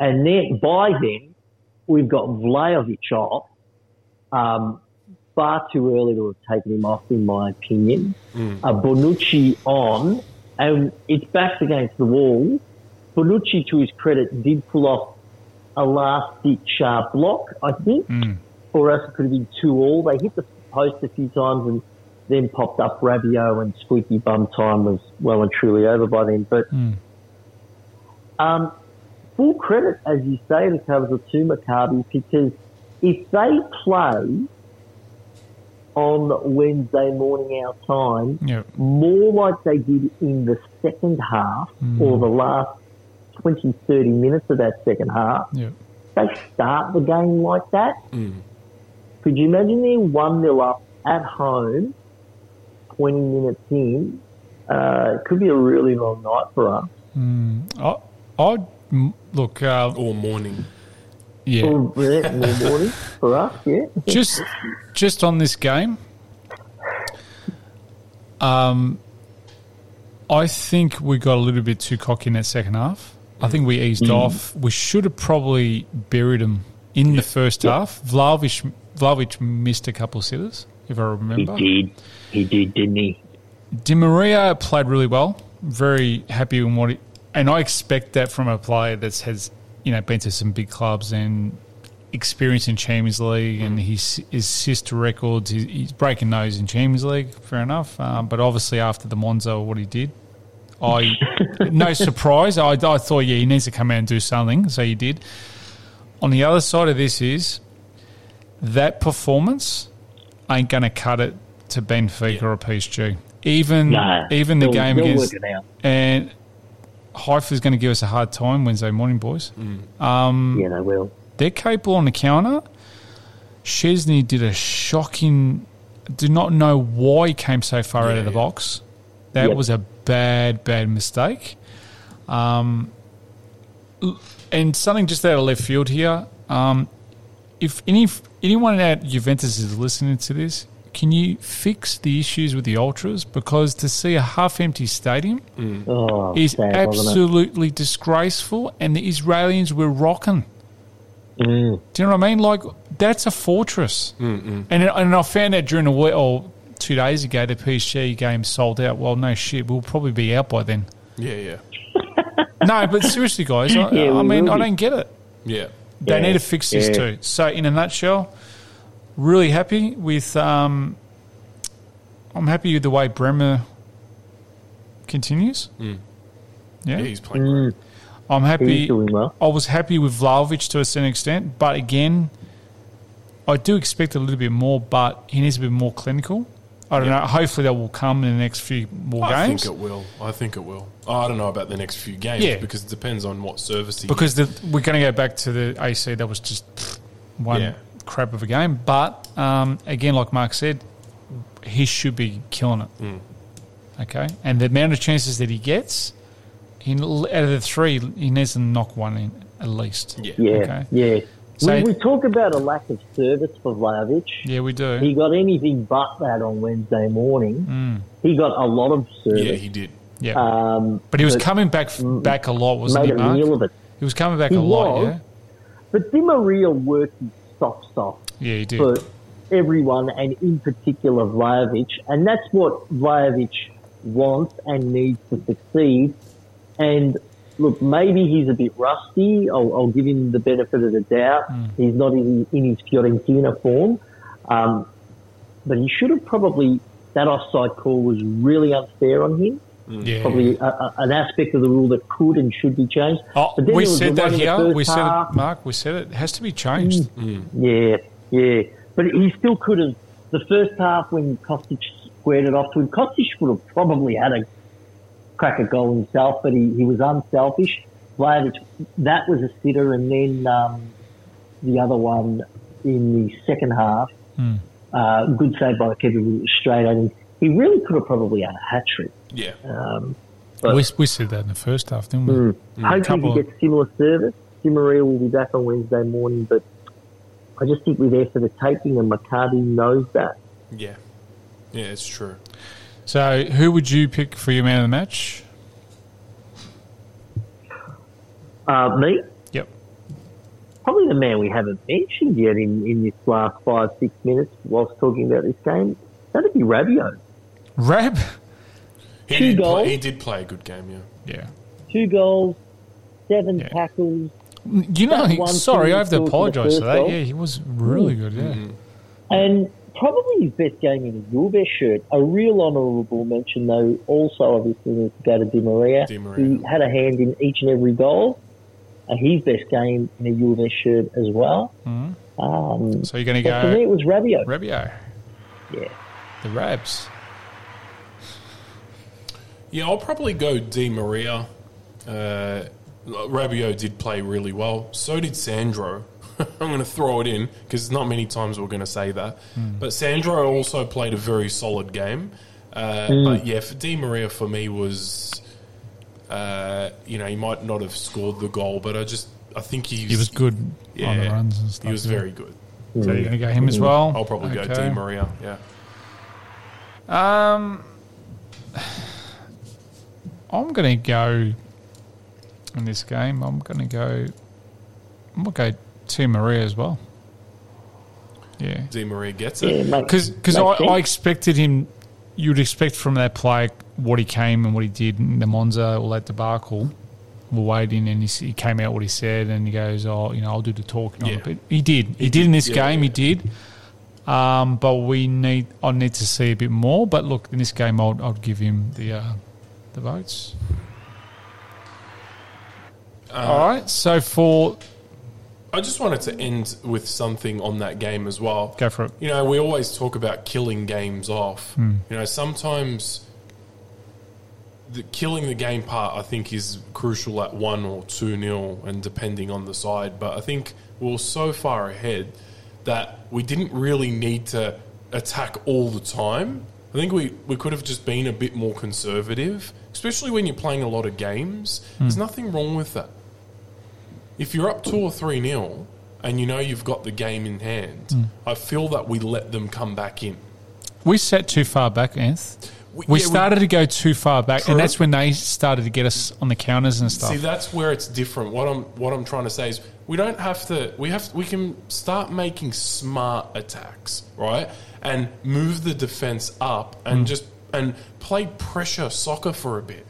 And then by then, we've got Vlahovic off. Um, far too early to have taken him off, in my opinion. Uh, Bonucci on, and it's backs against the wall. Bonucci, to his credit, did pull off a last ditch uh, block, I think, or else it could have been two all. They hit the post a few times and then popped up Rabiot and squeaky bum time was well and truly over by then. But um, full credit, as you say, to Cavs to Maccabi because if they play on Wednesday morning our time, Yeah. more like they did in the second half or the last 20, 30 minutes of that second half, Yeah. they start the game like that. Could you imagine being 1 0 up at home, 20 minutes in? Uh, it could be a really long night for us. I, I'd m- look. Uh, Or morning. yeah. Or yeah, in morning for us, yeah. just just on this game, um, I think we got a little bit too cocky in that second half. I think we eased off. We should have probably buried him in the first half. Vlahovic, Vlahovic missed a couple of sitters, if I remember. He did. He did, didn't he? Di Maria played really well. Very happy with what he, and I expect that from a player that has you know been to some big clubs and experience in Champions League and his his assist records. He's, breaking those in Champions League, fair enough. Um, but obviously after the Monza, what he did, I no surprise. I, I thought yeah he needs to come out and do something, so he did. On the other side of this is that performance ain't going to cut it to Benfica or PSG. Even No. even the game against work it out. and Haifa's going to give us a hard time Wednesday morning, boys. Mm. Um, yeah, they will. They're capable on the counter. Szczesny did a shocking. Do not know why he came so far out of the Yeah, yeah. box. That Yep. was a bad, bad mistake. Um, and something just out of left field here. Um, if any anyone at Juventus is listening to this, can you fix the issues with the ultras? Because to see a half-empty stadium Oh, is sad, absolutely disgraceful, and the Israelis were rocking. Mm. Do you know what I mean? Like that's a fortress. Mm-mm. And and I found out during the week or two days ago the PSG game sold out. Well, no shit, we'll probably be out by then. Yeah, yeah. No, but seriously, guys, I, Yeah, I mean, will I don't get it. Yeah. They Yeah, need to fix this yeah. too. So, in a nutshell, really happy with. Um, I'm happy with the way Bremer continues. Yeah, Yeah, he's playing great. I'm happy. Well. I was happy with Vlahovic to a certain extent, but again, I do expect a little bit more, but he needs to be more clinical. I don't know. Hopefully, that will come in the next few more I games I think it will. I think it will. I don't know about the next few games Yeah. because it depends on what service he because the, we're going to go back to the AC. That was just one Yeah. crap of a game. But um, again, like Mark said, he should be killing it. Mm. Okay, and the amount of chances that he gets, he, out of the three, he needs to knock one in at least. Yeah. Yeah, Okay. yeah. So- we, we talk about a lack of service for Vlahovic. Yeah, we do. He got anything but that on Wednesday morning. Mm. He got a lot of service. Yeah, he did. yeah, um, but he was but coming back back a lot, wasn't he, a Mark? meal of it. He was coming back He a lot. was. Yeah, But Di Maria worked his soft soft yeah, he did. for everyone, and in particular Vlahovic, and that's what Vlahovic wants and needs to succeed. And look, maybe he's a bit rusty. I'll, I'll give him the benefit of the doubt. Hmm. He's not in, in his Fiorentina form. Um, but he should have probably, that offside call was really unfair on him. Hmm. Yeah. Probably a, a, an aspect of the rule that could and should be changed. Oh, But then we there was the said that one in the here. first We said half. it, Mark. We said it. It has to be changed. Hmm. Yeah, yeah. But he still could have. The first half when Kostic squared it off to him, Kostic would have probably had a crack a goal himself, but he, he was unselfish. Vlahovic, that was a sitter, and then um, the other one in the second half, uh, good save by Kevin was straight at him. He really could have probably had a hat trick. Yeah. Um, We, we said that in the first half, didn't we? Hopefully couple he of- gets similar service. Di Maria will be back on Wednesday morning, but I just think we're there for the taking, and Maccabi knows that. Yeah. Yeah, it's true. So, who would you pick for your man of the match? Uh, me, Yep. probably the man we haven't mentioned yet in, in this last five, six minutes whilst talking about this game, that'd be Rabiot. Rab. He Two did, goals. play, he did play a good game, yeah. Yeah. Two goals, seven Yeah. tackles, You know, one sorry, I have to thing he scored for the apologise for that. goal. Yeah, he was really good. Yeah. and probably his best game in a Gilbert shirt. A real honourable mention, though, also obviously needs to go to Di Maria. Di Maria. He had a hand in each and every goal. And his best game in a Gilbert shirt as well. Um, So you're going to but for me, it was Rabiot. Rabio, yeah. the Rabs. Yeah, I'll probably go Di Maria. Uh, Rabiot did play really well. So did Sandro. I'm going to throw it in because not many times we're going to say that. But Sandro also played a very solid game. Uh, But yeah, for Di Maria for me was, uh, you know, he might not have scored the goal, but I just I think he's, He was good Yeah, on the runs and stuff. He was yeah. very good. So you're going to go him as well? I'll probably go Okay. Di Maria. Yeah. Um, I'm going to go in this game. I'm going to go. I'm going to go Di Maria as well. Yeah, Di Maria gets Yeah, it. makes, because I, I expected him. You'd expect from that play what he came and what he did in the Monza all that debacle. We're waiting, and he, he came out what he said, and he goes, "Oh, you know, I'll do the talking on Yeah. it." But he did. He, He did, did, in this yeah, game. He did. Um, but we need. I need to see a bit more. But look, in this game, I'll, I'll give him the uh, the votes. All right. So for I just wanted to end with something on that game as well. go for it. You know, we always talk about killing games off. Hmm. You know, sometimes the killing the game part, I think, is crucial at one or two nil, and depending on the side. But I think we are so far ahead that we didn't really need to attack all the time. I think we, we could have just been a bit more conservative, especially when you're playing a lot of games. Hmm. There's nothing wrong with that. If you're up two or three nil and you know you've got the game in hand, I feel that we let them come back in. We sat too far back, Anth. We- We yeah, we- started to go too far back, True. and that's when they started to get us on the counters and stuff. See, that's where it's different. What I'm what I'm trying to say is we don't have to. We have we can start making smart attacks, right? And move the defense up and Hmm. just and play pressure soccer for a bit.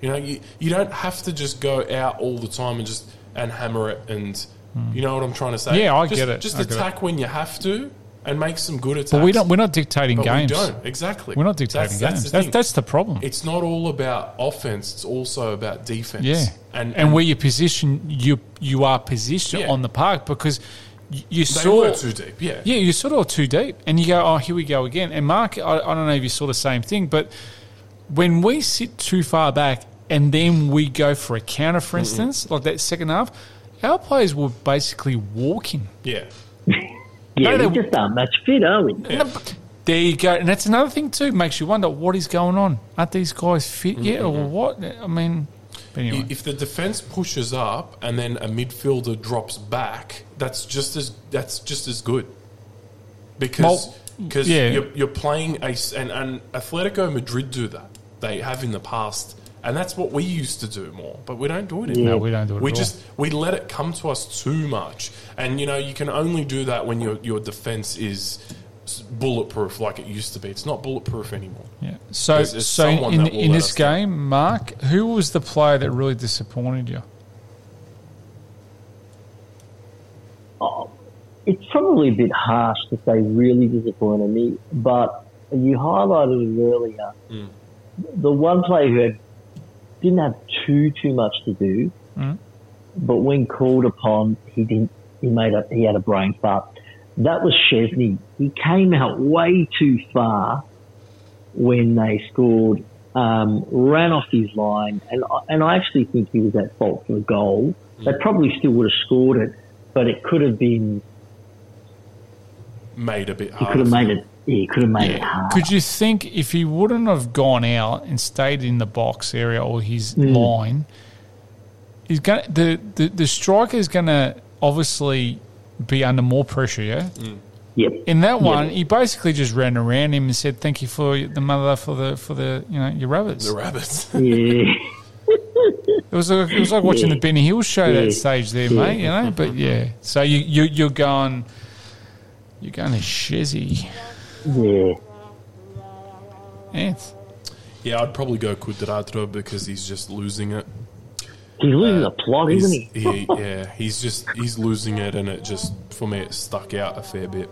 You know, you you don't have to just go out all the time and just and hammer it and you know what I'm trying to say. Hmm. Yeah, I just, get it. Just I get it. attack when you have to and make some good attacks. but we don't. We're not dictating games. we don't exactly. We're not dictating That's- games. That's, That's, the thing. that's, the problem. It's not all about offense; it's also about defense. yeah, and and, where you position you you are positioned Yeah. on the park because you saw too deep. Yeah, Yeah, you're sort of too deep, and you go, "Oh, here we go again." And Mark, I, I don't know if you saw the same thing, but when we sit too far back and then we go for a counter, for instance, like that second half, our players were basically walking. yeah. Yeah, No, we they- just aren't match fit, are we? There you go, and that's another thing too. Makes you wonder what is going on. Aren't these guys fit yet, or what? I mean, anyway, If the defense pushes up and then a midfielder drops back, that's just as that's just as good. Because Well, because yeah. you're, you're playing a s- and, and Atletico Madrid do that. They have in the past, and that's what we used to do more. But we don't do it anymore. No, we don't do it We at all. just we let it come to us too much, and you know you can only do that when your your defense is bulletproof like it used to be. It's not bulletproof anymore. Yeah. So, There's- there's so someone in, in this us down. game, Mark, who was the player that really disappointed you? Oh, it's probably a bit harsh to say really disappointed me, but you highlighted it earlier. Mm. The one player who had, didn't have too too much to do, Mm. but when called upon, he didn't. He made a he had a brain fart. That was Szczesny. He came out way too far when they scored. Um, ran off his line, and I- and I actually think he was at fault for the goal. They probably still would have scored it, but it could have been. Made a bit He could have made it. Yeah, he could have made it hard. Could you think if he wouldn't have gone out and stayed in the box area or his Hmm. line, he's going the, the the striker is going to obviously be under more pressure. Yeah. Yep. In that Yeah. one, he basically just ran around him and said, "Thank you for the mother for the for the you know your rabbits." The rabbits. Yeah. It was like, it was like watching the Benny Hill show Yeah. that stage there, Yeah. mate. You know, but yeah. So you you you're going, you're going to Shezzy, yeah. Ant. yeah, I'd probably go Cuadrado because he's just losing it. He's losing the plot, isn't he? he, yeah, he's just he's losing it, and it just for me it stuck out a fair bit.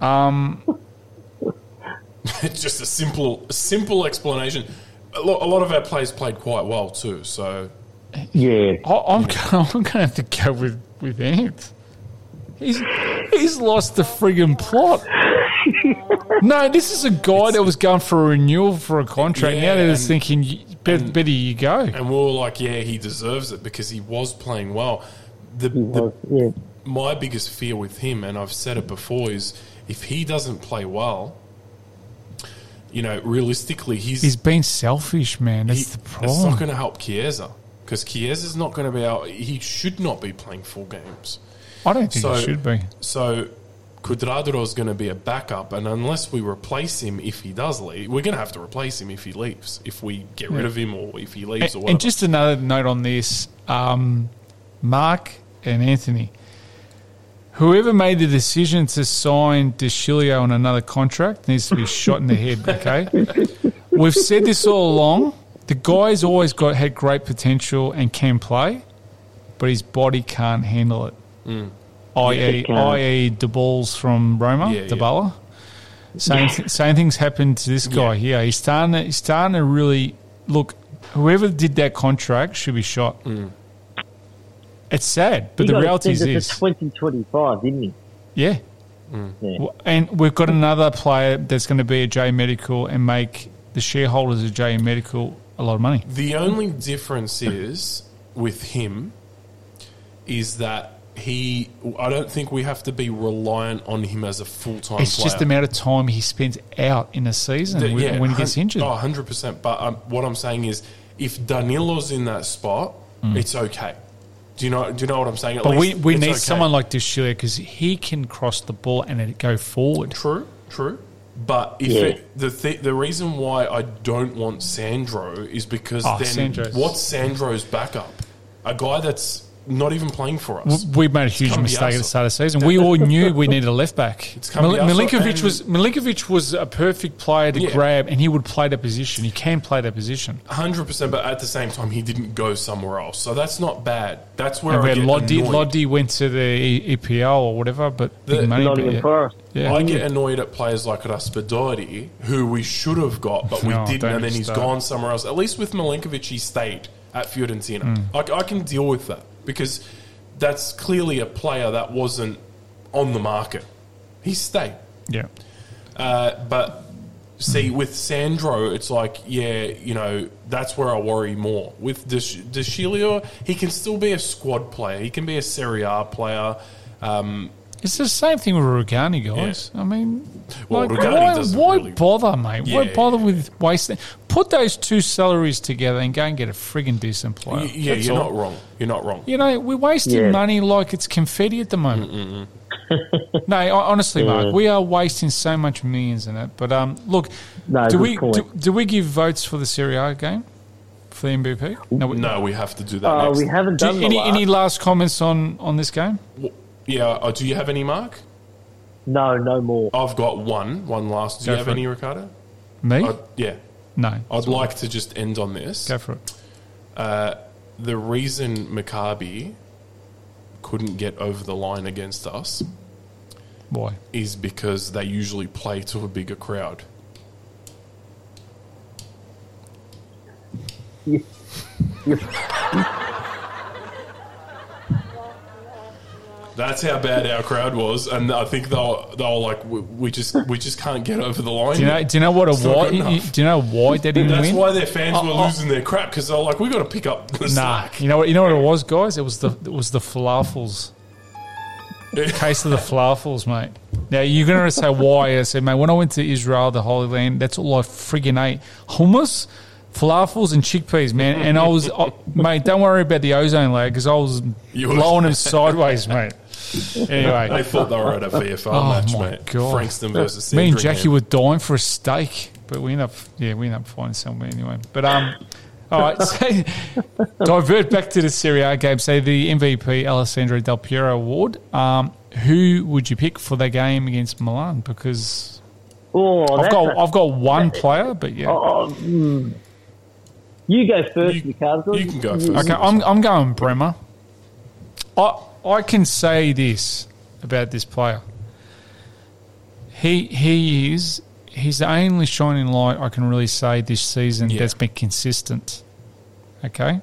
Um, It's just a simple simple explanation. A lot, a lot of our players played quite well too, so Yeah. I- I'm gonna, I'm gonna have to go with with Ant. He's he's lost the friggin' plot. no, this is a guy that was going for a renewal for a contract. Yeah, now they're just thinking, "Y- better, better you go. and we were like, yeah, he deserves it because he was playing well. The, He the was, yeah. my biggest fear with him, and I've said it before, is if he doesn't play well, you know, realistically, he's He's been selfish, man. That's he- the problem. It's not going to help Chiesa because Chiesa's not going to be out. He should not be playing full games. I don't think So- it should be. So Cuadrado is going to be a backup, and unless we replace him if he does leave, we're going to have to replace him if he leaves. If we get rid of him or if he leaves or And, whatever. and just another note on this um, Mark and Anthony. Whoever made the decision to sign De Sciglio on another contract needs to be shot in the head, okay? We've said this all along. The guy's always got had great potential and can play, but his body can't handle it. I.e., it i.e., the balls from Roma, Yeah, the yeah. baller. Same, th- same things happened to this guy here. He's starting to, he's starting to really look. Whoever did that contract should be shot. Mm. It's sad, but he the reality is extended this. 2025, didn't he? Yeah. Yeah. And we've got another player that's going to be a J Medical and make the shareholders of J Medical a lot of money. the only difference is with him is that he. I don't think we have to be reliant on him as a full time. It's just the amount of time he spends out in a season The- when, when he gets injured. Oh, 100%. But um, what I'm saying is, if Danilo's in that spot, it's okay. Do you know? Do you know what I'm saying? At Mm. but we, least we it's need okay. someone like De Sciglio because he can cross the ball and it go forward. True, true. But if Yeah. it, the th- the reason why I don't want Sandro is because Oh, then Sandro's- what's Sandro's backup? A guy that's not even playing for us. We made a huge mistake at the start of the season. We all knew we needed a left back. It's Mil- Milenkovic was Milenkovic was a perfect player to Yeah. grab, and he would play that position. He can play that position. Hundred percent, but at the same time, he didn't go somewhere else, so that's not bad. That's where And I where get Lodi, annoyed. Lodi went to the EPL or whatever, but The- big money. but Nottingham yeah. Forest. Yeah. I get annoyed at players like Raspadori, who we should have got, but we No, didn't, and then he's start. gone somewhere else. At least with Milenkovic, he stayed at Fiorentina. Mm. I, I can deal with that because that's clearly a player that wasn't on the market. He stayed. Yeah. Uh, but see, with Sandro, it's like, yeah, you know, that's where I worry more. With De Sciglio, he can still be a squad player. He can be a Serie A player. Um, It's the same thing with Rugani, guys. I mean, Well, like, Rugani why, why really- bother, mate? Why Yeah. bother with wasting? Put those two salaries together and go and get a friggin' decent player. y- yeah, That's you're all. not wrong. You're not wrong. You know, we're wasting Yeah. money like it's confetti at the moment. no, ho- honestly, Mark, we are wasting so much millions in it. But um, look, No, do we do, do we give votes for the Serie A game for the MVP? No, we, No, we have to do that Uh, next. we haven't Do, done any the any last. last comments on on this game? Yeah. Uh, oh, do you have any, Mark? No, no more. I've got one, one last. Do Go you have for it. any, Riccardo? Me? I'd, yeah. no. I'd like to just end on this. Go for it. Uh, the reason Maccabi couldn't get over the line against us Why? is because they usually play to a bigger crowd. You- you- That's how bad our crowd was, and I think they were, they were like, we, we just we just can't get over the line. Do you know? Do you know what a It's not why? good enough. Do you know why they didn't That's win? why their fans were Oh, oh. losing their crap because they're like, we got to pick up the Nah, slack. you know what? You know what it was, guys. It was the it was the falafels. Case of the falafels, mate. Now you're gonna say why? I said, mate. When I went to Israel, the Holy Land, that's all I friggin' ate: hummus, falafels, and chickpeas, man. And I was, I, mate. Don't worry about the ozone layer because I was You were- blowing them sideways, mate. They thought they were at a VFL Oh, match, my mate. God. Frankston versus me and Sandringham. Jackie were dying for a steak, but we end up, yeah, we end up finding somewhere anyway. But um, all right, so divert back to the Serie A game. Say the MVP Alessandro Del Piero Award. Um, who would you pick for that game against Milan? Because Oh, I've that's got a- I've got one player, but yeah. oh, mm. You go first, You- Riccardo. you can go first. Okay, I'm I'm going Bremer. I I can say this about this player. He he is he's the only shining light I can really say this season Yeah. that's been consistent. Okay.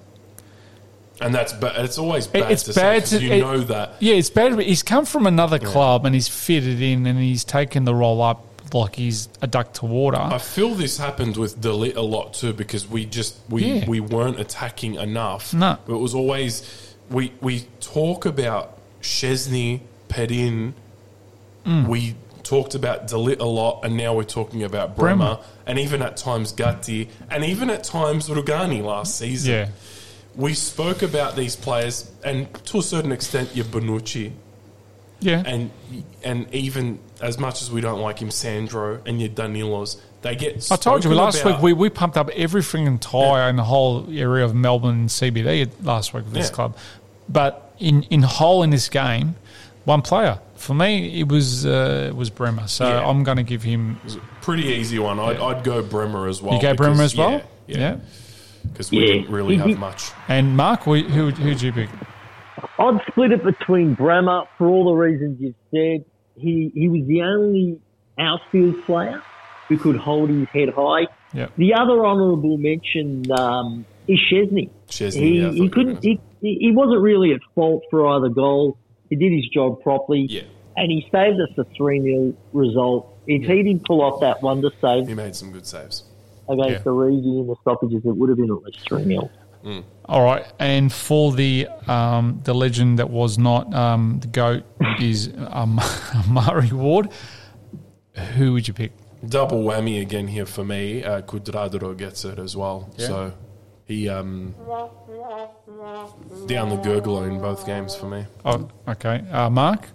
and that's ba- it's always bad it's to bad say to- you it- know that. Yeah, it's bad. He's come from another club and he's fitted in and he's taken the role up like he's a duck to water. I feel this happened with De Ligt a lot too because we just we Yeah. we weren't attacking enough. No. it was always we we talk about Szczesny, Perin. Mm. We talked about De Ligt a lot, and now we're talking about Bremer, Bremer. and even at times Gatti, and even at times Rugani last season. yeah. We spoke about these players, and to a certain extent, your Bonucci, Yeah. and and even as much as we don't like him, Sandro and your Danilos, they get. I told you last about- week we, we pumped up every freaking tyre in the whole area of Melbourne CBD last week with this Yeah. club. But in, in whole in this game, one player. For me, it was uh, it was Bremer. So Yeah. I'm going to give him. pretty easy one. I'd, I'd go Bremer as well. You go Bremer because- as well? Yeah, yeah. Because we Yeah. didn't really He- he- have much. And Mark, who who who'd you pick? I'd split it between Bremer for all the reasons you've said. He he was the only outfield player who could hold his head high. Yeah. The other honourable mention um, is Szczesny. Szczesny, he, yeah, I thought you he couldn't. He, he wasn't really at fault for either goal. He did his job properly. Yeah. And he saved us a 3 0 result. If he didn't pull off that wonder save He made some good saves. against Yeah. the Regi in the stoppages, it would have been at least 3 0. All right, and for the um, the legend that was not um, the goat is um, Amauri Award. Who would you pick? Double whammy again here for me. Uh, Cuadrado gets it as well. So he um, down the gurgler in both games for me. Oh, okay, uh, Mark.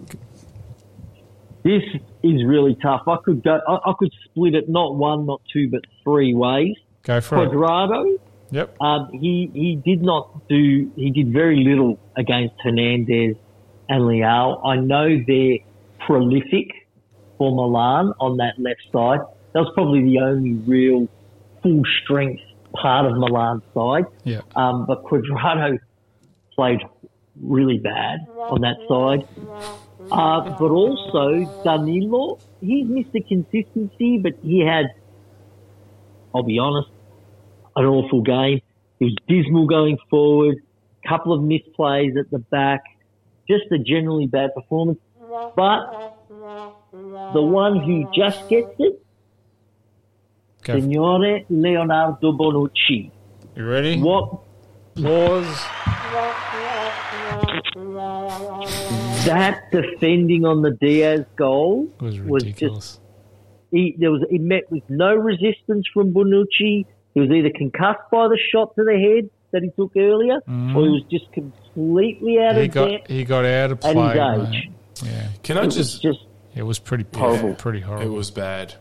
This is really tough. I could go. I, I could split it not one, not two, but three ways. Go for it. Cuadrado, Yep. um, he he did not do. He did very little against Hernandez and Leão. I know they're prolific for Milan on that left side. That was probably the only real full strength part of Milan's side. Yeah. Um, but Cuadrado played really bad on that side. Uh, but also Danilo, he's missed the consistency, but he had, I'll be honest, an awful game. He was dismal going forward, A couple of misplays at the back, just a generally bad performance. But the one who just gets it, Go. Signore Leonardo Bonucci. You ready? What Pause. that defending on the Diaz goal was was ridiculous. just he there was he met with no resistance from Bonucci. He was either concussed by the shot to the head that he took earlier, or he mm-hmm. was just completely out he of got depth he got out of play. his age. Yeah, Can I just? just it was pretty Horrible. Pretty horrible. It was bad.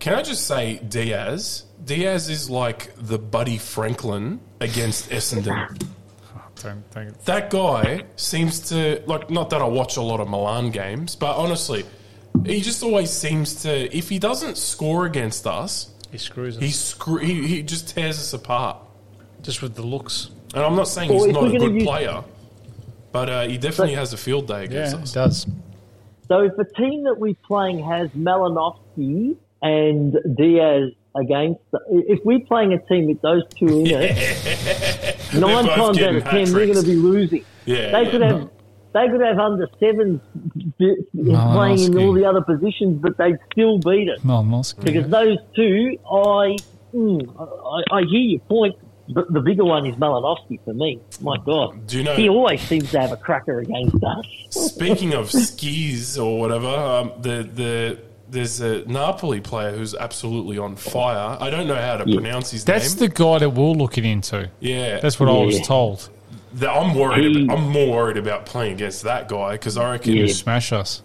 Can I just say Diaz? Diaz is like the Buddy Franklin against Essendon. Don't- don't- that guy seems to like not that I watch a lot of Milan games, but honestly, he just always seems to. If he doesn't score against us, He screws us. he screw, he, he just tears us apart. just with the looks. And I'm not saying Well, he's not a good use- player, but uh, he definitely has a field day against it us. does. So if the team that we're playing has Malinovskyi and Diaz against, if we're playing a team with those two in it, nine times out of ten we're going to be losing. Yeah, they yeah. could have. They could have under sevens b- playing in all the other positions, but they'd still beat us. Malinovskyi. Because those two, I, mm, I, I hear your point, but the bigger one is Malinovskyi for me. My God, Do you know- he always seems to have a cracker against us. Speaking of skis or whatever, um, the the there's a Napoli player who's absolutely on fire. I don't know how to pronounce his That's name. That's the guy that we're looking into. yeah, That's what I was told. The- I'm worried. He- about, I'm more worried about playing against that guy because I reckon Yeah. Smash us.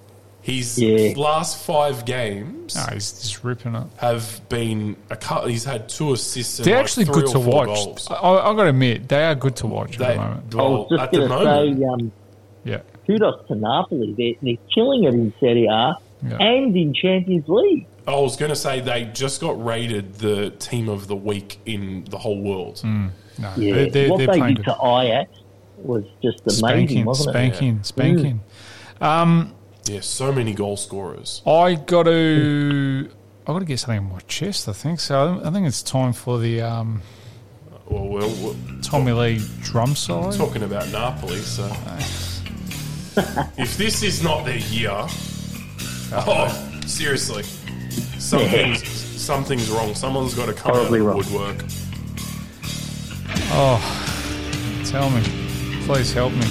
His Yeah. last five games No, he's just ripping it. have been a cut. He's had two assists. They're like actually three good to watch. Goals. I, I got to admit, they are good to watch at the moment. I well, was just at the going to moment, say, um, Yeah. kudos to Napoli. They're, they're killing it in Serie A Yeah. and in Champions League. I was going to say they just got rated the team of the week in the whole world. Mm. No, Yeah, they're, they're, what they're they playing did good. to Ajax was just amazing, Spanking, wasn't it? spanking, spanking. Mm. Um, Yeah, so many goal scorers. I got to, I got to get something in my chest. I think so. I think it's time for the um, Well, we're, we're Tommy Lee drum side. talking about Napoli, so if this is not their year, oh, seriously, something's something's wrong. Someone's got to come Horribly out of the woodwork. Oh, tell me, please help me.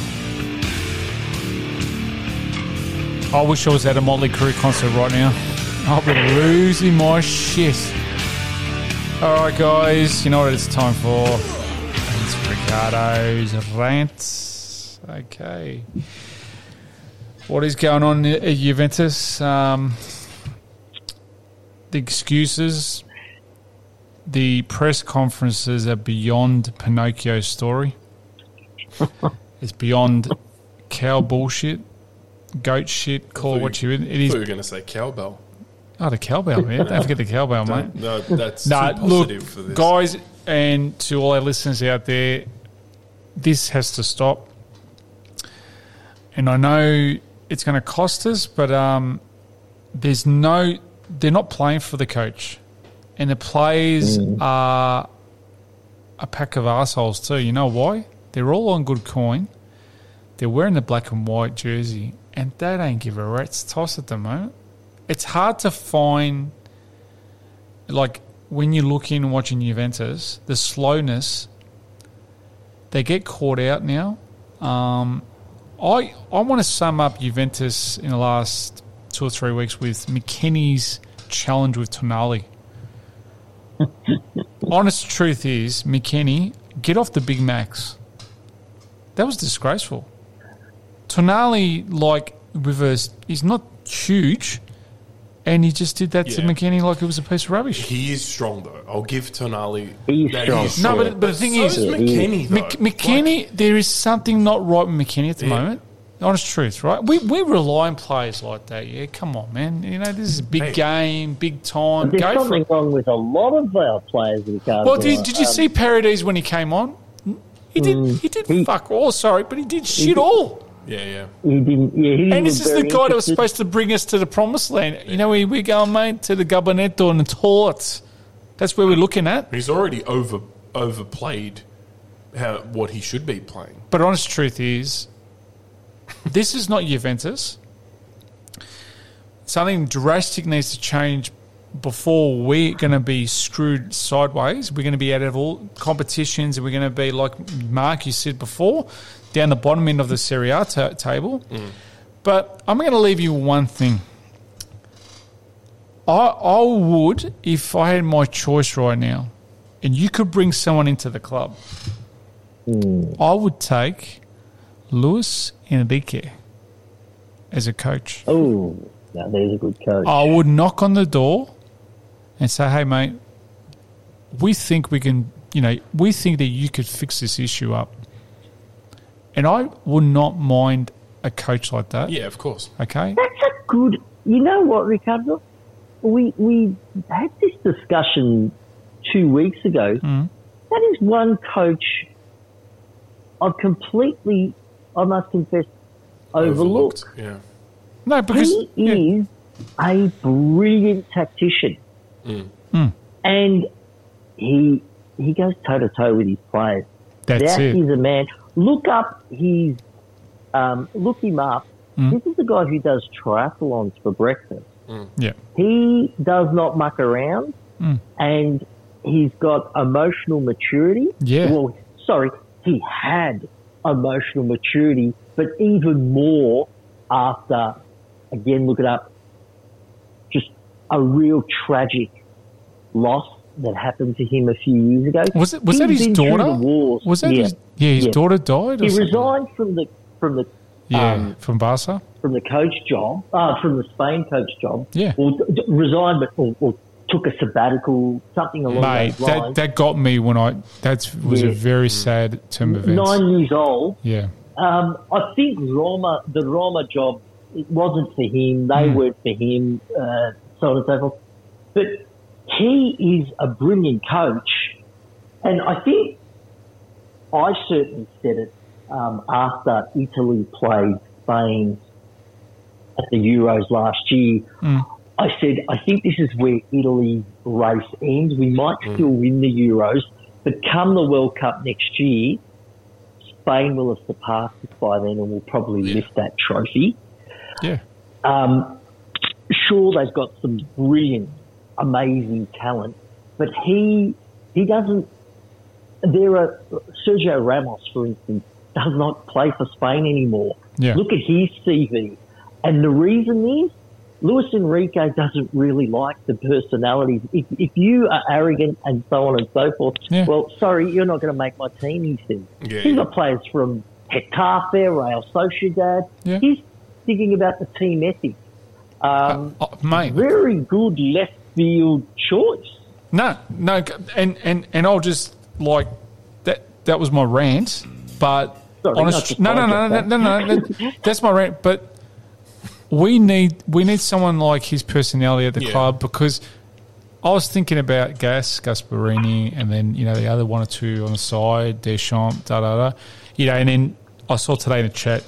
I wish I was at a Motley Crue concert right now. I'll be losing my shit. All right, guys, you know what it's time for? It's Riccardo's rant. Okay. What is going on at Juventus? Um, the excuses, the press conferences are beyond Pinocchio's story. it's beyond cow bullshit, goat shit, call it what you. It I is. thought were going to say cowbell. Oh, the cowbell, man. Don't forget the cowbell, mate. No, that's No, too look, for this. guys, and to all our listeners out there, this has to stop. And I know it's going to cost us, but um, there's no, they're not playing for the coach, and the players are a pack of assholes too. You know why? They're all on good coin. They're wearing the black and white jersey, and they don't give a rat's toss at the moment. It's hard to find like when you look in and watching Juventus, the slowness, they get caught out now. Um, I I want to sum up Juventus in the last two or three weeks with McKennie's challenge with Tonali. Honest truth is, McKennie, get off the Big Macs. That was disgraceful. Tonali, like, reversed, he's not huge, and he just did that to Yeah. McKennie like it was a piece of rubbish. He is strong though. I'll give Tonali. He's that strong. No, but, but the thing so is, is McKennie though. Mc, McKennie, there is something not right with McKennie at the Yeah. moment. Honest truth, right? We we rely on players like that. Yeah, come on, man. You know this is a big Hey. game, big time. There's Go for something it. wong with a lot of our players in can't Well, did, did you Um, see Paredes when he came on? He did. He did he- fuck all. Sorry, but he did shit all. Yeah, yeah. He didn't. Yeah, he And this is the guy that was supposed to bring us to the promised land. You know, we we going mate to the Gabinetto and the Torts. That's where we're looking at. He's already over overplayed how what he should be playing. But honest truth is, this is not Juventus. Something drastic needs to change before we're going to be screwed sideways. We're going to be out of all competitions, and we're going to be like Mark you said before, down the bottom end of the Serie A ta table. Mm. But I'm going to leave you one thing. I I would if I had my choice right now, and you could bring someone into the club. I would take Luis Enrique as a coach. Oh, no, there's a good coach. I would knock on the door and say, "Hey, mate, we think we can. You know, we think that you could fix this issue up." And I would not mind a coach like that. Yeah, of course. Okay. That's a good. you know what, Riccardo? We we had this discussion two weeks ago. Mm-hmm. That is one coach I've completely, I must confess, overlooked. Yeah. No, because he yeah, is a brilliant tactician, and he he goes toe to toe with his players. that's That it. is a man. Look up his, um, look him up. Hmm. This is the guy who does triathlons for breakfast. yeah. He does not muck around, Hmm. and he's got emotional maturity. Yeah. Well, sorry, he had emotional maturity, but even more after, again, look it up, just a real tragic loss that happened to him a few years ago. Was it was He's that his daughter? Was that yeah. his yeah, his Yeah. daughter died or He something? resigned from the from the Yeah, um, from Barca. from the coach job, uh, from the Spain coach job. Yeah. Or d- resigned, but or, or took a sabbatical, something along Mate, those that, lines. that got me when I that was a very sad term of events. Nine years old. Yeah. Um, I think Roma, the Roma job, it wasn't for him. They Hmm. weren't for him, uh, so on and so forth. But he is a brilliant coach, and I think I certainly said it um, after Italy played Spain at the Euros last year. I said, I think this is where Italy's race ends. We might still win the Euros, but come the World Cup next year, Spain will have surpassed us by then and will probably Yeah. lift that trophy. Yeah. Um, sure, they've got some brilliant, amazing talent, but he he doesn't. There are Sergio Ramos, for instance, does not play for Spain anymore. Yeah. Look at his CV, and the reason is Luis Enrique doesn't really like the personalities. If, if you are arrogant and so on and so forth, Yeah. well, sorry, you're not going to make my team. He says. Yeah, He's yeah. got players from Getafe, Real Sociedad. Yeah. He's thinking about the team ethic. Um, Oh, mate. very good left field choice. No, no, and and and I'll just like that. That was my rant, but Sorry, honest, not no, no, no, no, no, no, no, that's my rant. But we need we need someone like his personality at the Yeah. club because I was thinking about Gas, Gasperini, and then you know the other one or two on the side, Deschamps, da da da. You know, and then I saw today in the chat,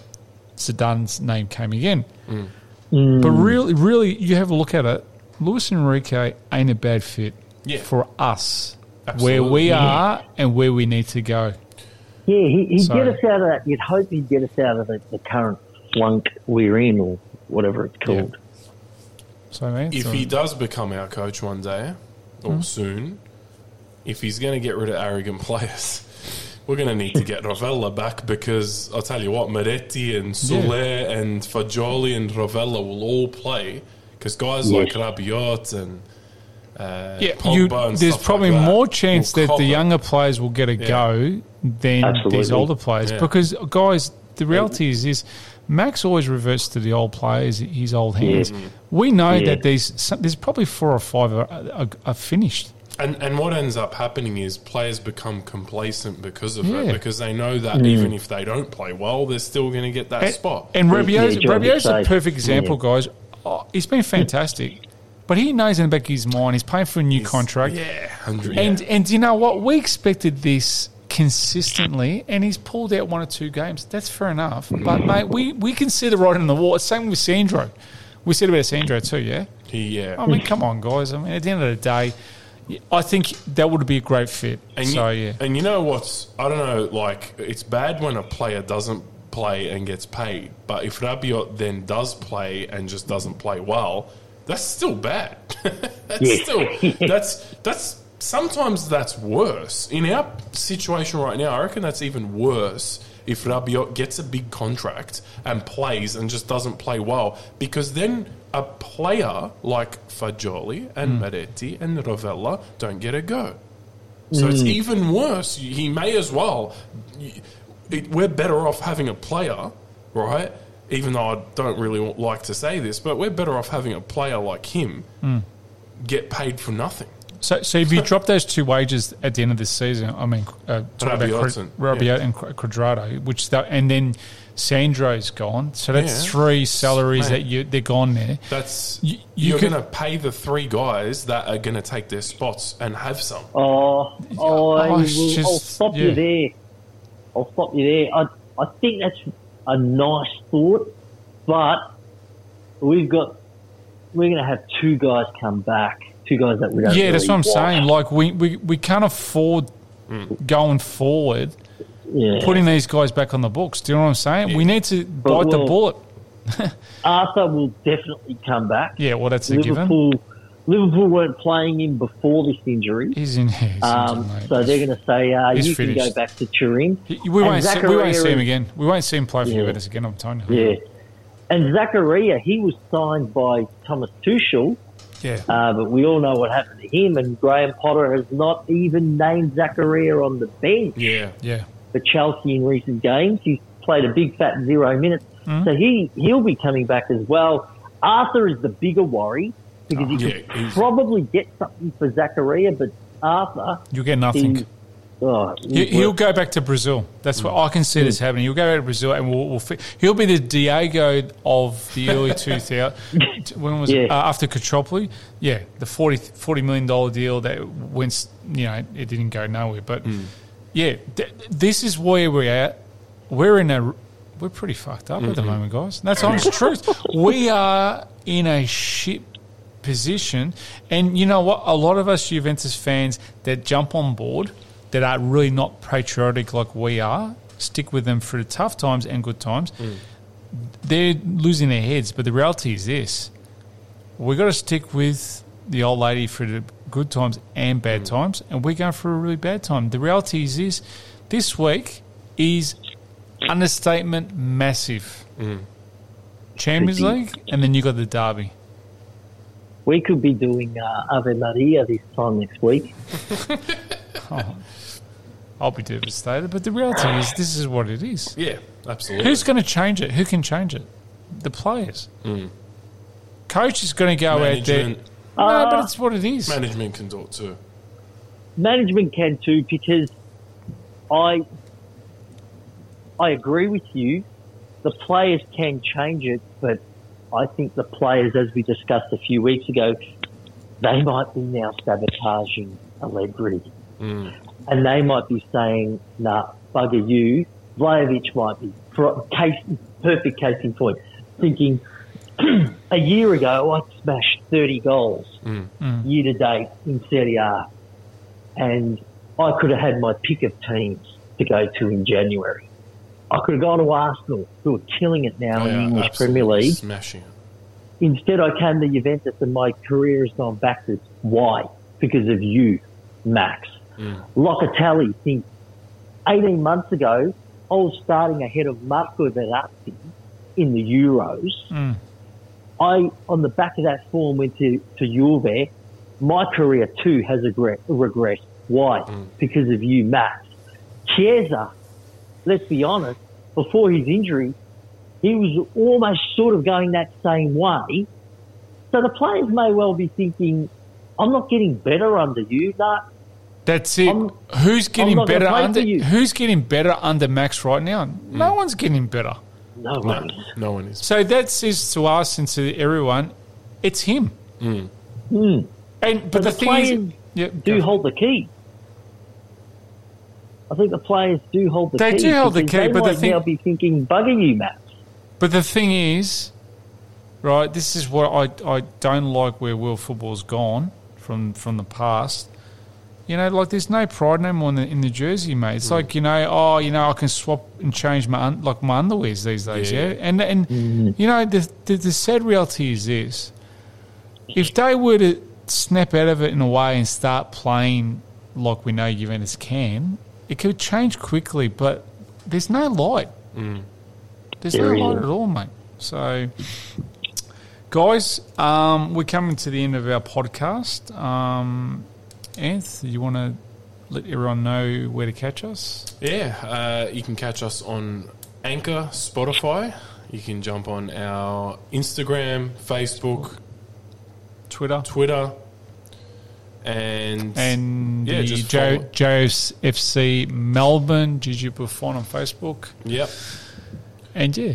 Zidane's name came again. Mm. Mm. But really, really, you have a look at it. Luis Enrique ain't a bad fit Yeah. for us, Absolutely. where we Yeah. are and where we need to go. Yeah, he, he'd So- get us out of that. You'd hope he'd get us out of the, the current flunk we're in, or whatever it's called. So I mean, If so- he does become our coach one day or Hmm? soon, if he's going to get rid of arrogant players, we're going to need to get Rovella back because I'll tell you what, Miretti and Soulé and Fagioli and Rovella will all play because guys Yes. like Rabiot and uh, yeah, Pogba you, and there's stuff probably like that more chance that the younger players will get a go than Absolutely. these older players. Yeah. Because guys, the reality is is Max always reverts to the old players, his old hands. We know Yeah. that there's some, there's probably four or five are, are, are finished. And and what ends up happening is players become complacent because of Yeah. it because they know that even if they don't play well, they're still going to get that And, spot. and Yeah, Rabiot's, Jordan Rabiot's a perfect example, Yeah. guys. He's been fantastic, but he knows in the back of his mind he's paying for a new contract. yeah, hundred. And yeah. and you know what? We expected this consistently, and he's pulled out one or two games. That's fair enough. But mate, we we consider right in the wall. Same with Sandro. We said about Sandro too, yeah. he yeah. I mean, come on, guys. I mean, at the end of the day, I think that would be a great fit. And so you, yeah, And you know what's I don't know, like it's bad when a player doesn't play and gets paid, but if Rabiot then does play and just doesn't play well, that's still bad. that's Yeah. still that's that's sometimes that's worse. In our situation right now, I reckon that's even worse if Rabiot gets a big contract and plays and just doesn't play well because then a player like Fagioli and hmm. Miretti and Rovella don't get a go. So it's hmm. even worse. He may as well. It, we're better off having a player, right? Even though I don't really like to say this, but we're better off having a player like him get paid for nothing. So, so if you drop those two wages at the end of this season, I mean, uh, talk about Rabiot Quad- and- Rabiot yeah. and Cuadrado, which that, and then Sandro's gone, so that's Yeah. three salaries Mate. that you they're gone there. That's You- you you're going to pay the three guys that are going to take their spots and have some. Oh, Oh, I will, just- I'll stop yeah. you there. I'll stop you there. I, I think that's a nice thought, but we've got we're going to have two guys come back, two guys that we don't. Yeah, that's what I'm want. saying. Like we, we, we can't afford going forward Yeah. putting these guys back on the books. Do you know what I'm saying? We need to bite the bullet. Arthur will definitely come back. Yeah, well, that's a given. Liverpool, weren't playing him before this injury. He's in here. He's Um, injured, so they're going to say uh, you can go back to Turin. He- we, won't see, we won't see him again. We won't see him play for Yeah. Juventus again. I'm telling you. Yeah. And Zakaria, he was signed by Thomas Tuchel, Yeah. uh, but we all know what happened to him. And Graham Potter has not even named Zakaria on the bench Yeah, Yeah. for Chelsea in recent games. He's played a big fat zero minutes, Mm-hmm. so he he'll be coming back as well. Arthur is the bigger worry because you Yeah, could probably get something for Zachariah, but Arthur, You'll get nothing. oh, He, he'll go back to Brazil. That's what I can see this mm. happening. He'll go back to Brazil, and we'll, we'll he'll be the Diego of the early 2000s. When was it? Uh, after Katropoli? Yeah, the 40, $40 million deal that went, you know, it didn't go nowhere. But mm. yeah, th- this is where we're at. We're in a, we're pretty fucked up at the mm-hmm. moment, guys. That's honest truth. We are in a shit position. And you know what? A lot of us Juventus fans that jump on board that are really not patriotic like we are, stick with them through the tough times and good times. Mm. They're losing their heads. But the reality is this we've got to stick with the old lady for the good times and bad mm. times. And we're going through a really bad time. The reality is this this week is understatement massive. Mm. Champions League, and then you got the derby. We could be doing uh, Ave Maria this time next week. I'll be devastated. But the reality is, this is what it is. yeah, absolutely. Who's going to change it? Who can change it? The players. Coach is going to go out there. management? No, but it's what it is. Management can do it too. management can too because I I agree with you. The players can change it, but I think the players, as we discussed a few weeks ago, they might be now sabotaging Allegri, mm. and they might be saying, "Nah, bugger you." Vlahovic might be pro- case perfect case in point, thinking a year ago I smashed thirty goals mm. Mm. year to date in Serie A and I could have had my pick of teams to go to in January. I could have gone to Arsenal, who are killing it now in the English Premier League. smashing it. Instead, I came to Juventus, and my career has gone backwards. Why? Because of you, Max. Hmm. Locatelli. Think 18 months ago, I was starting ahead of Marco Verratti in the Euros. Hmm. I, on the back of that form, went to, to Juve. My career too has regressed. Why? Hmm. Because of you, Max. Chiesa, let's be honest, before his injury, he was almost sort of going that same way. So the players may well be thinking, I'm not getting better under you. No, That's it. I'm- who's getting better under? you. Who's getting better under Max right now? No mm. one's getting better. no, No, one. no one is. So that says to us and to everyone, it's him. Mm. Mm. And but, But the, the thing players is, yeah, do hold the key. I think the players do hold the They key. They do hold the key, they but the might thing- now be thinking, bugger you, Max. But the thing is, right? This is what I I don't like where world football's gone from from the past. You know, like there's no pride no more in the, in the jersey, mate. It's hmm. like you know, oh, you know, I can swap and change my un, like my underwears these days, yeah. Yeah. And and hmm. you know, the, the the sad reality is this: if they were to snap out of it in a way and start playing like we know Juventus can, it could change quickly. But there's no light. There's There no light is. at all, mate. So, guys, um, we're coming to the end of our podcast. Um, Anth, you want to let everyone know where to catch us? Yeah, uh, you can catch us on Anchor, Spotify. You can jump on our Instagram, Facebook, Twitter Twitter, and and Yeah, the just Joe, follow- Joe's FC Melbourne, Gigi Buffon on Facebook. yep. And yeah,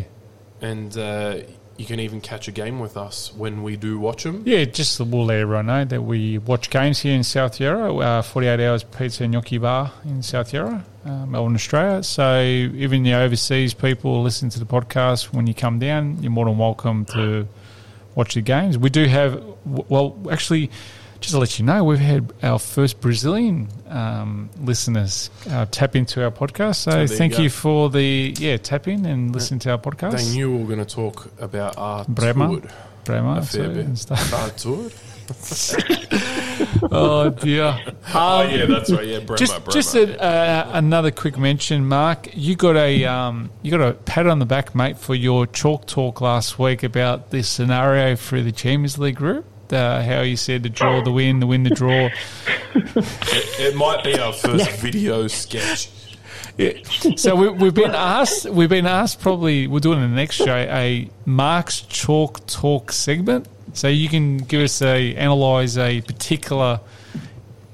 and uh, you can even catch a game with us when we do watch them. yeah, just we'll let everyone know that we watch games here in South Yarra, uh, 48 Hours Pizza and Gnocchi Bar in South Yarra, uh, Melbourne, Australia. So even the overseas people listen to the podcast, when you come down, you're more than welcome to watch the games. We do have, well, actually, just to let you know, we've had our first Brazilian um, listeners uh, tap into our podcast. So you thank go. you for the yeah tap in and listen to our podcast. They knew we were going to talk about our Bremer. tour. A fair bit. and stuff. Our tour? Oh dear. Oh, Um, yeah, that's right. Yeah, Bremer, just just a, uh, another quick mention, Mark. You got a um, you got a pat on the back, mate, for your chalk talk last week about this scenario for the Champions League group. Uh, how you said the draw, the win, the win, the draw. it, it might be our first video sketch. Yeah. So we, we've been asked. We've been asked. Probably we're doing in the next show a Mark's chalk talk segment. So you can give us a analyze a particular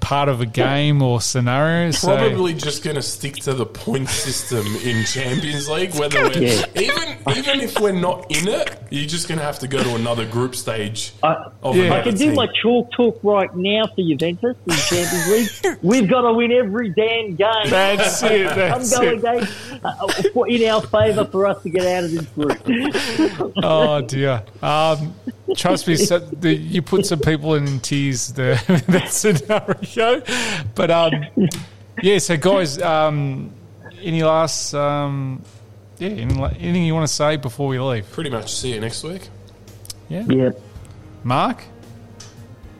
part of a game or scenario. So- Probably just going to stick to the point system in Champions League. Whether we're, Yeah. even even if we're not in it, you're just going to have to go to another group stage. I, Yeah. I can do my chalk talk right now for Juventus in Champions League. We've got to win every damn game. That's it. I'm going it. game uh, in our favour for us to get out of this group. Oh dear. Um, trust me, so the, you put some people in tears there. that scenario. But um, yeah. So guys, um, any last um, yeah, anything you want to say before we leave? Pretty much. See you next week. Yeah, Yeah, Mark.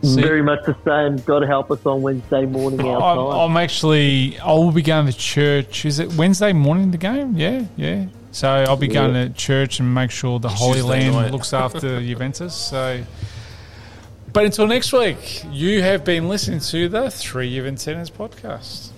See- very much the same. God help us on Wednesday morning our I'm, time. I'm actually. I will be going to church. Is it Wednesday morning? The game? Yeah, yeah. So I'll be going to church and make sure the Holy Land night. looks after Juventus. So, but until next week, you have been listening to the Three Juventus podcast.